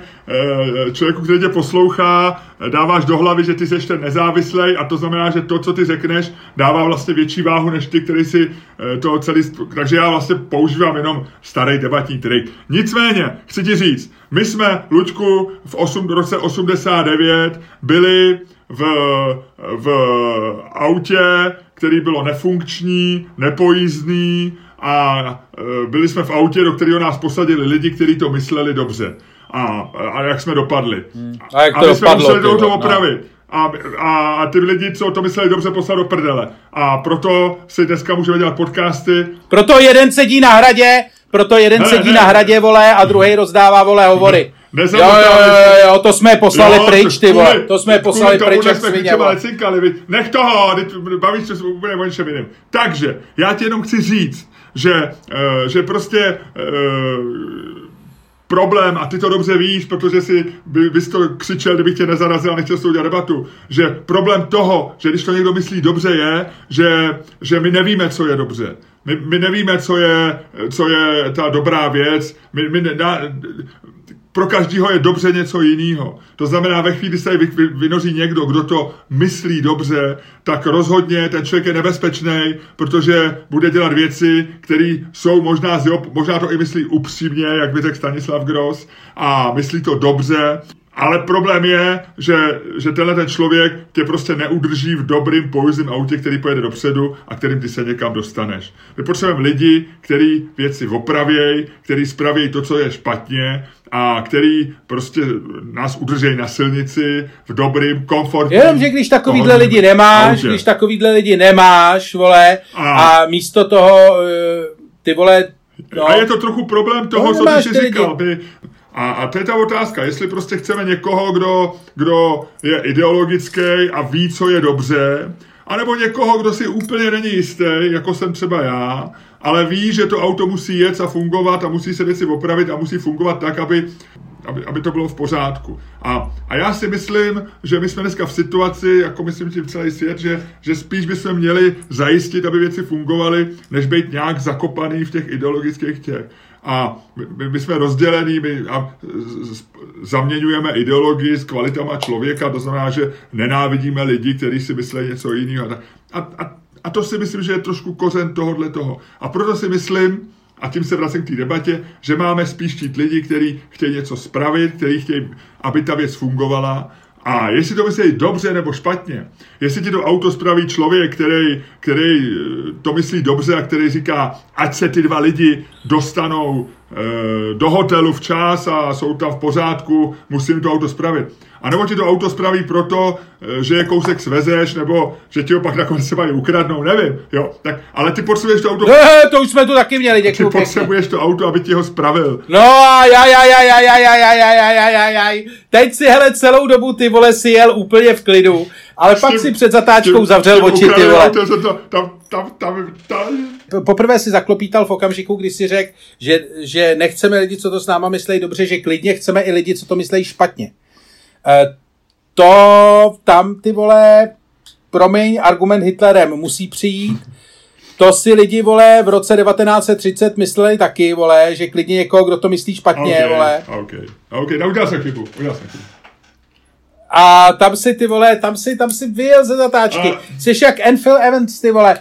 člověku, který tě poslouchá, eh, dáváš do hlavy, že ty jsi ten nezávislej a to znamená, že to, co ty řekneš, dává vlastně větší váhu než ty, který si eh, to celý... Takže já vlastně používám jenom starý debatní trik. Nicméně, chci ti říct, my jsme, Luďku, v 8, roce 89 byli v, v autě, který bylo nefunkční, nepojízdný a e, byli jsme v autě, do kterého nás posadili lidi, kteří to mysleli dobře. A, a jak jsme dopadli. A jak to a my jsme dopadlo, museli ty to no. opravit. A, a, a ty lidi, co to mysleli dobře, poslali do prdele. A proto si dneska můžeme dělat podcasty. Proto jeden sedí na hradě, proto jeden Hele, sedí ne. na hradě, vole, a druhý rozdává, vole, hovory. Jo, Nezamotáme jo, jo, se. jo, to jsme poslali Jo, pryč, ty vole, to jsme poslali tomu pryč, jak jsme svině, vy- Nech toho, bavíš se úplně o něčem jiném. Takže, já ti jenom chci říct, že, uh, že prostě uh, problém, a ty to dobře víš, protože si by, bys to křičel, kdybych tě nezarazil a nechtěl s debatu, že problém toho, že když to někdo myslí dobře je, že, že my nevíme, co je dobře. My, my nevíme, co je, co je ta dobrá věc. My, my ne, na, pro každého je dobře něco jiného. To znamená, ve chvíli, kdy se vy, vy, vynoří někdo, kdo to myslí dobře, tak rozhodně ten člověk je nebezpečný, protože bude dělat věci, které jsou možná, možná to i myslí upřímně, jak by řekl Stanislav Gross, a myslí to dobře, ale problém je, že, že tenhle ten člověk tě prostě neudrží v dobrým pojízdném autě, který pojede dopředu a kterým ty se někam dostaneš. My potřebujeme lidi, který věci opravějí, který spravějí to, co je špatně a který prostě nás udržejí na silnici v dobrým, komfortním Jenomže když takovýhle lidi nemáš, autě. když takovýhle lidi nemáš, vole, A- a místo toho, eh, ty vole, no, A je to trochu problém toho, No, co jsi říkal. My, a, a to je ta otázka, jestli prostě chceme někoho, kdo, kdo je ideologický a ví, co je dobře, anebo někoho, kdo si úplně není jistý, jako jsem třeba já, ale ví, že to auto musí jet a fungovat a musí se věci opravit a musí fungovat tak, aby, aby, aby to bylo v pořádku. A, a já si myslím, že my jsme dneska v situaci, jako myslím tím celý svět, že, že spíš bychom měli zajistit, aby věci fungovaly, než být nějak zakopaný v těch ideologických těch. A my, my jsme rozdělení my a z- zaměňujeme ideologii s kvalitama člověka, to znamená, že nenávidíme lidi, kteří si myslí něco jiného. A, a, a, to si myslím, že je trošku kořen tohohle toho. A proto si myslím, a tím se vracím k té debatě, že máme spíš čít lidi, kteří chtějí něco spravit, kteří chtějí, aby ta věc fungovala. A jestli to myslí dobře nebo špatně, jestli ti to auto spraví člověk, který, který eh, to myslí dobře a který říká, ať se ty dva lidi dostanou do hotelu včas a jsou tam v pořádku, musím to auto spravit. A nebo ti to auto spraví proto, eh, že je kousek svezeš, nebo že ti ho pak nakonec třeba i ukradnou, nevím. Jo, tak, ale ty potřebuješ to auto, Eh, to už jsme tu taky měli, ty děkuju pěkně. potřebuješ to auto, aby ti ho spravil. No a já, já, já, já, já, já, já, já, já, já. Teď si hele celou dobu ty vole si jel úplně v klidu, ale pak tím- si před zatáčkou Tím- zavřel tím oči ty vole. se to, tam, tam, tam, tam, Poprvé si zaklopítal v okamžiku, kdy si řekl, že, že nechceme lidi, co to s náma myslejí dobře, že klidně chceme i lidi, co to myslejí špatně. Eh, to tam ty vole, promiň, argument Hitlerem musí přijít. To si lidi, vole, v roce 1930 mysleli taky, vole, že klidně někoho, kdo to myslí špatně, okay, vole. OK, OK, no udělal jsem chybu, udělal jsem chybu. A tam si ty vole, tam si, tam si vyjel ze zatáčky. A... Jsi jak Enfield Evans, ty vole.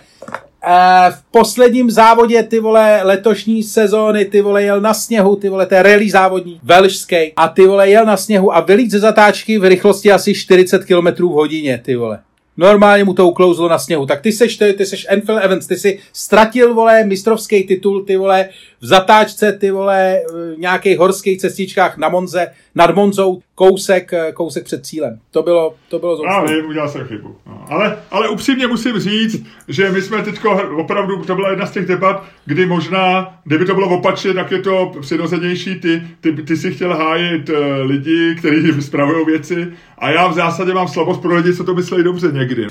Uh, v posledním závodě, ty vole, letošní sezóny, ty vole, jel na sněhu, ty vole, je rally závodní, velšský. A ty vole, jel na sněhu a vylít ze zatáčky v rychlosti asi 40 km v hodině, ty vole. Normálně mu to uklouzlo na sněhu. Tak ty seš, ty, ty seš Enfield Evans, ty si ztratil, vole, mistrovský titul, ty vole, v zatáčce, ty vole, v nějakých horských cestičkách na Monze, nad Monzou, kousek, kousek před cílem. To bylo, to bylo zoufalé. Já vím, udělal jsem chybu. No. Ale, ale upřímně musím říct, že my jsme teď opravdu, to byla jedna z těch debat, kdy možná, kdyby to bylo opačně, tak je to přirozenější. Ty, ty, ty si chtěl hájit uh, lidi, kteří spravují věci a já v zásadě mám slabost pro lidi, co to myslí dobře někdy.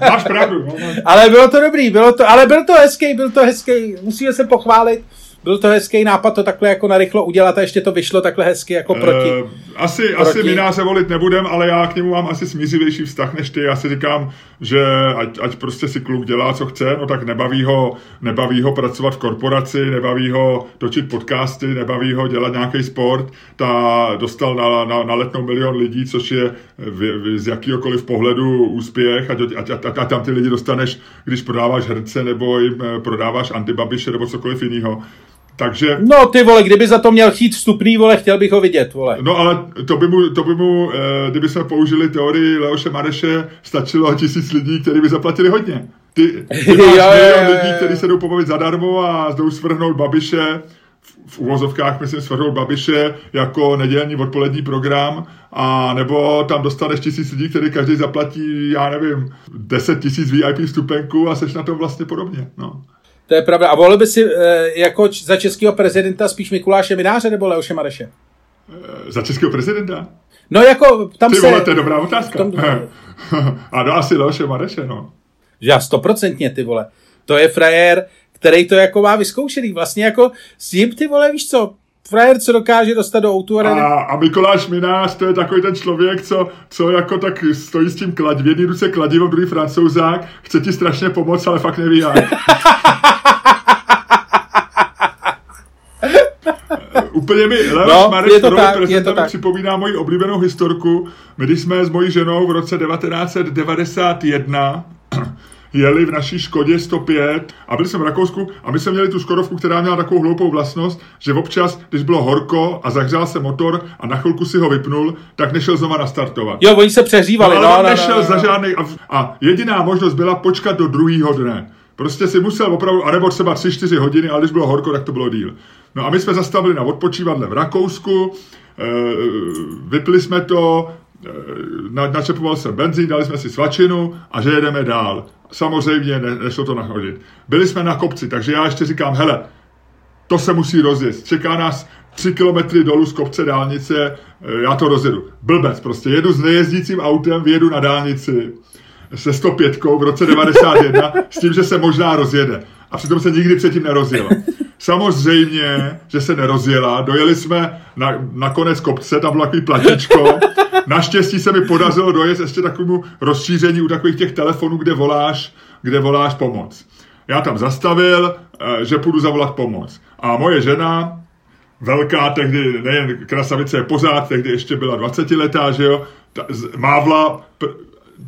Máš pravdu. No. Ale bylo to dobrý, bylo to, ale byl to hezký, byl to hezký, musíme se pochválit byl to hezký nápad to takhle jako narychlo udělat a ještě to vyšlo takhle hezky jako proti. Uh, asi, proti. asi Mináře volit nebudem, ale já k němu mám asi smířivější vztah než ty. Já si říkám, že ať, ať prostě si kluk dělá, co chce, no tak nebaví ho, nebaví ho pracovat v korporaci, nebaví ho točit podcasty, nebaví ho dělat nějaký sport. Ta dostal na, na, na letnou milion lidí, což je v, v, z jakýhokoliv pohledu úspěch, ať, ať, ať, ať tam ty lidi dostaneš, když prodáváš herce nebo jim eh, prodáváš antibabiše nebo cokoliv jiného. Takže... No ty vole, kdyby za to měl chít vstupný, vole, chtěl bych ho vidět, vole. No ale to by mu, to by mu eh, kdyby jsme použili teorii Leoše Mareše, stačilo tisíc lidí, kteří by zaplatili hodně. Ty, ty máš jo, milion lidí, kteří se jdou pobavit zadarmo a jdou svrhnout Babiše, v, v uvozovkách myslím svrhnout Babiše jako nedělní odpolední program, a nebo tam dostaneš tisíc lidí, který každý zaplatí, já nevím, 10 tisíc VIP vstupenku a seš na tom vlastně podobně. No. To je pravda. A volil by si e, jako za českého prezidenta spíš Mikuláše Mináře nebo Leoše Mareše? E, za českého prezidenta? No jako tam Ty se... vole, to je dobrá otázka. Tom... a no asi Leoše Mareše, no. Já stoprocentně, ty vole. To je frajer, který to jako má vyzkoušený. Vlastně jako s ním, ty vole, víš co, frajer, co dokáže dostat do autu. A, a Mikoláš Minář, to je takový ten člověk, co, co jako tak stojí s tím klad, v jedné ruce kladivo, druhý francouzák, chce ti strašně pomoct, ale fakt neví jak. Úplně mi Leoš no, Marek je to tak, prezentace připomíná moji oblíbenou historku. My když jsme s mojí ženou v roce 1991 jeli v naší Škodě 105 a byli jsme v Rakousku a my jsme měli tu Škodovku, která měla takovou hloupou vlastnost, že občas, když bylo horko a zahřál se motor a na chvilku si ho vypnul, tak nešel znova nastartovat. Jo, oni se přehřívali. No, ale no, no, nešel no, no, za žádný a, a jediná možnost byla počkat do druhého dne. Prostě si musel opravdu, anebo třeba 3-4 hodiny, ale když bylo horko, tak to bylo díl. No a my jsme zastavili na odpočívadle v Rakousku, eh, vypli jsme to, eh, načepoval jsem benzín, dali jsme si svačinu a že jedeme dál. Samozřejmě ne, nešlo to nachodit. Byli jsme na kopci, takže já ještě říkám, hele, to se musí rozjet. Čeká nás tři kilometry dolů z kopce dálnice, eh, já to rozjedu. Blbec, prostě jedu s nejezdícím autem, vyjedu na dálnici se 105 v roce 91 s tím, že se možná rozjede. A přitom se nikdy předtím nerozjela. Samozřejmě, že se nerozjela. Dojeli jsme na, na konec kopce, tam bylo takový platičko. Naštěstí se mi podařilo dojet ještě takovému rozšíření u takových těch telefonů, kde voláš, kde voláš pomoc. Já tam zastavil, eh, že půjdu zavolat pomoc. A moje žena, velká tehdy, nejen krasavice je pořád, tehdy ještě byla 20 letá, že jo, ta, mávla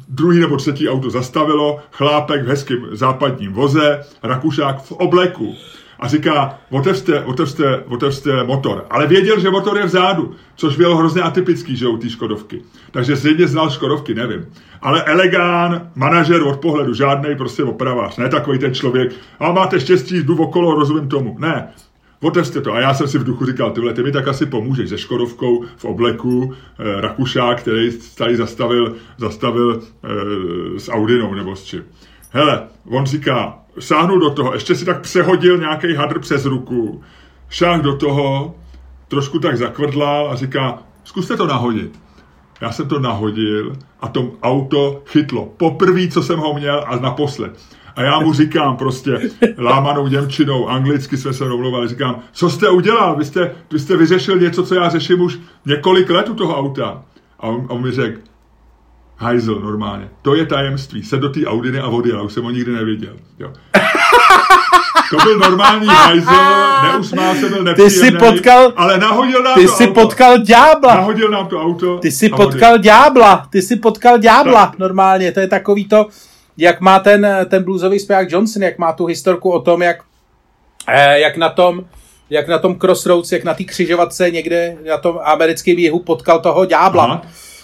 druhý nebo třetí auto zastavilo, chlápek v hezkém západním voze, Rakušák v obleku. A říká, otevřte, otevřte, otevřte motor. Ale věděl, že motor je vzadu, což bylo hrozně atypický, že u té Škodovky. Takže zřejmě znal Škodovky, nevím. Ale elegán, manažer od pohledu, žádný prostě opravář, ne takový ten člověk. A máte štěstí, jdu okolo, rozumím tomu. Ne, Otevřte to. A já jsem si v duchu říkal, tyhle, ty mi tak asi pomůžeš se Škodovkou v obleku, eh, Rakušák, který tady zastavil, zastavil eh, s Audinou nebo s čím. Hele, on říká, sáhnul do toho, ještě si tak přehodil nějaký hadr přes ruku, šáh do toho, trošku tak zakvrdlal a říká, zkuste to nahodit. Já jsem to nahodil a to auto chytlo. Poprvé, co jsem ho měl a naposled. A já mu říkám prostě lámanou Němčinou, anglicky jsme se domluvali, říkám, co jste udělal? Vy jste, vy jste vyřešil něco, co já řeším už několik let u toho auta. A on, a on mi řekl, hajzl normálně, to je tajemství, se do té Audiny a vody, já už jsem ho nikdy nevěděl. Jo. To byl normální hajzl, neusmál se, byl Ty jsi potkal, ale nahodil nám ty to jsi auto. potkal ďábla. Nahodil nám to auto. Ty jsi potkal ďábla, ty jsi potkal ďábla normálně, to je takový to, jak má ten, ten bluesový zpěvák Johnson, jak má tu historku o tom, jak, eh, jak na tom, jak na tom Crossroads, jak na té křižovatce někde na tom americkém jihu potkal toho ďábla. Aha.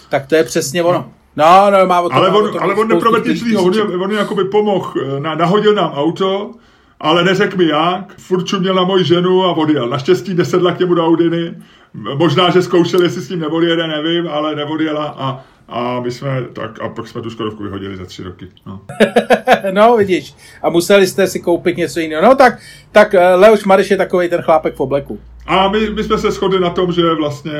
Tak to je přesně ono. No, no, má o tom, Ale on, tom ale on neprovedl zlýho, on, on jakoby pomohl, eh, na, nahodil nám auto, ale neřekl mi jak, furt čuměl na moji ženu a odjel. Naštěstí nesedla k němu do Audiny, možná, že zkoušel, jestli s ním neodjede, nevím, ale neodjela a, a my jsme, tak a pak jsme tu Škodovku vyhodili za tři roky. No. No, vidíš. A museli jste si koupit něco jiného. No tak, tak eh, Leoš Mareš je takový ten chlápek v obleku. A my, my jsme se shodli na tom, že vlastně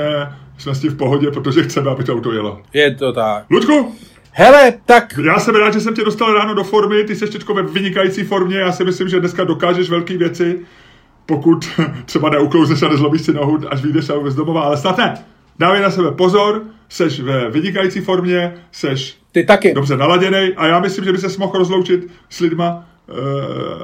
jsme s tím v pohodě, protože chceme, aby to auto jelo. Je to tak. Luďku, Hele, tak já jsem rád, že jsem tě dostal ráno do formy, ty jsi teďko ve vynikající formě, já si myslím, že dneska dokážeš velké věci, pokud třeba neuklouzneš a nezlomíš si nohu, až vyjdeš z domova, ale snad ne. Dávej na sebe pozor, seš ve vynikající formě, seš ty taky. dobře naladěný a já myslím, že by se mohl rozloučit s lidma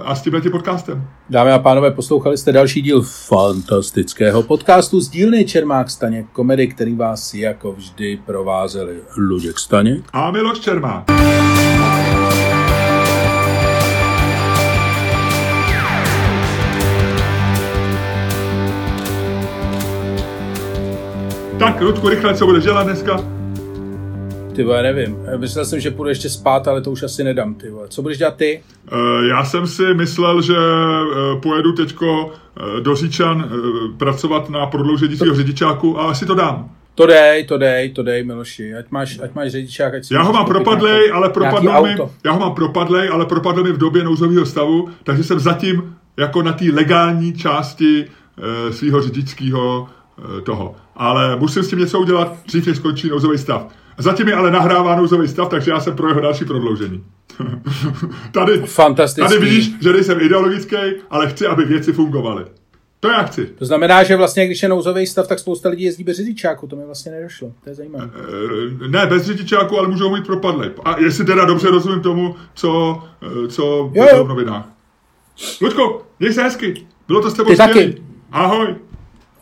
a s tímhle tím podcastem. Dámy a pánové, poslouchali jste další díl fantastického podcastu z dílny Čermák Staněk komedy, který vás jako vždy provázeli Luděk Staněk. A Miloš Čermák. Tak, Ludku, rychle, co budeš dělat dneska? Ty vole, nevím. Myslel jsem, že půjdu ještě spát, ale to už asi nedám, ty vole. Co budeš dělat ty? Eh, Já jsem si myslel, že eh, pojedu teďko eh, do Říčan pracovat na prodloužení svého řidičáku a asi to dám. To dej, to dej, to dej, Miloši. Ať máš, ať máš řidičák, ať si Já ho mám propadlej, ale nějaký propadl mi, auto. já ho mám propadlej, ale propadl mi v době nouzového stavu, takže jsem zatím jako na té legální části e, svého řidičského e, toho. Ale musím s tím něco udělat, dřív než skončí nouzový stav. Zatím je ale nahrává nouzový stav, takže já jsem pro jeho další prodloužení. tady, Fantastický. tady vidíš, že nejsem ideologický, ale chci, aby věci fungovaly. To já chci. To znamená, že vlastně, když je nouzový stav, tak spousta lidí jezdí bez řidičáku. To mi vlastně nedošlo. To je zajímavé. E, ne, bez řidičáku, ale můžou mít propadlej. A jestli teda dobře rozumím tomu, co, e, co Jo, jo. v novinách. Luďko, měj se hezky. Bylo to s tebou Ty taky. Ahoj.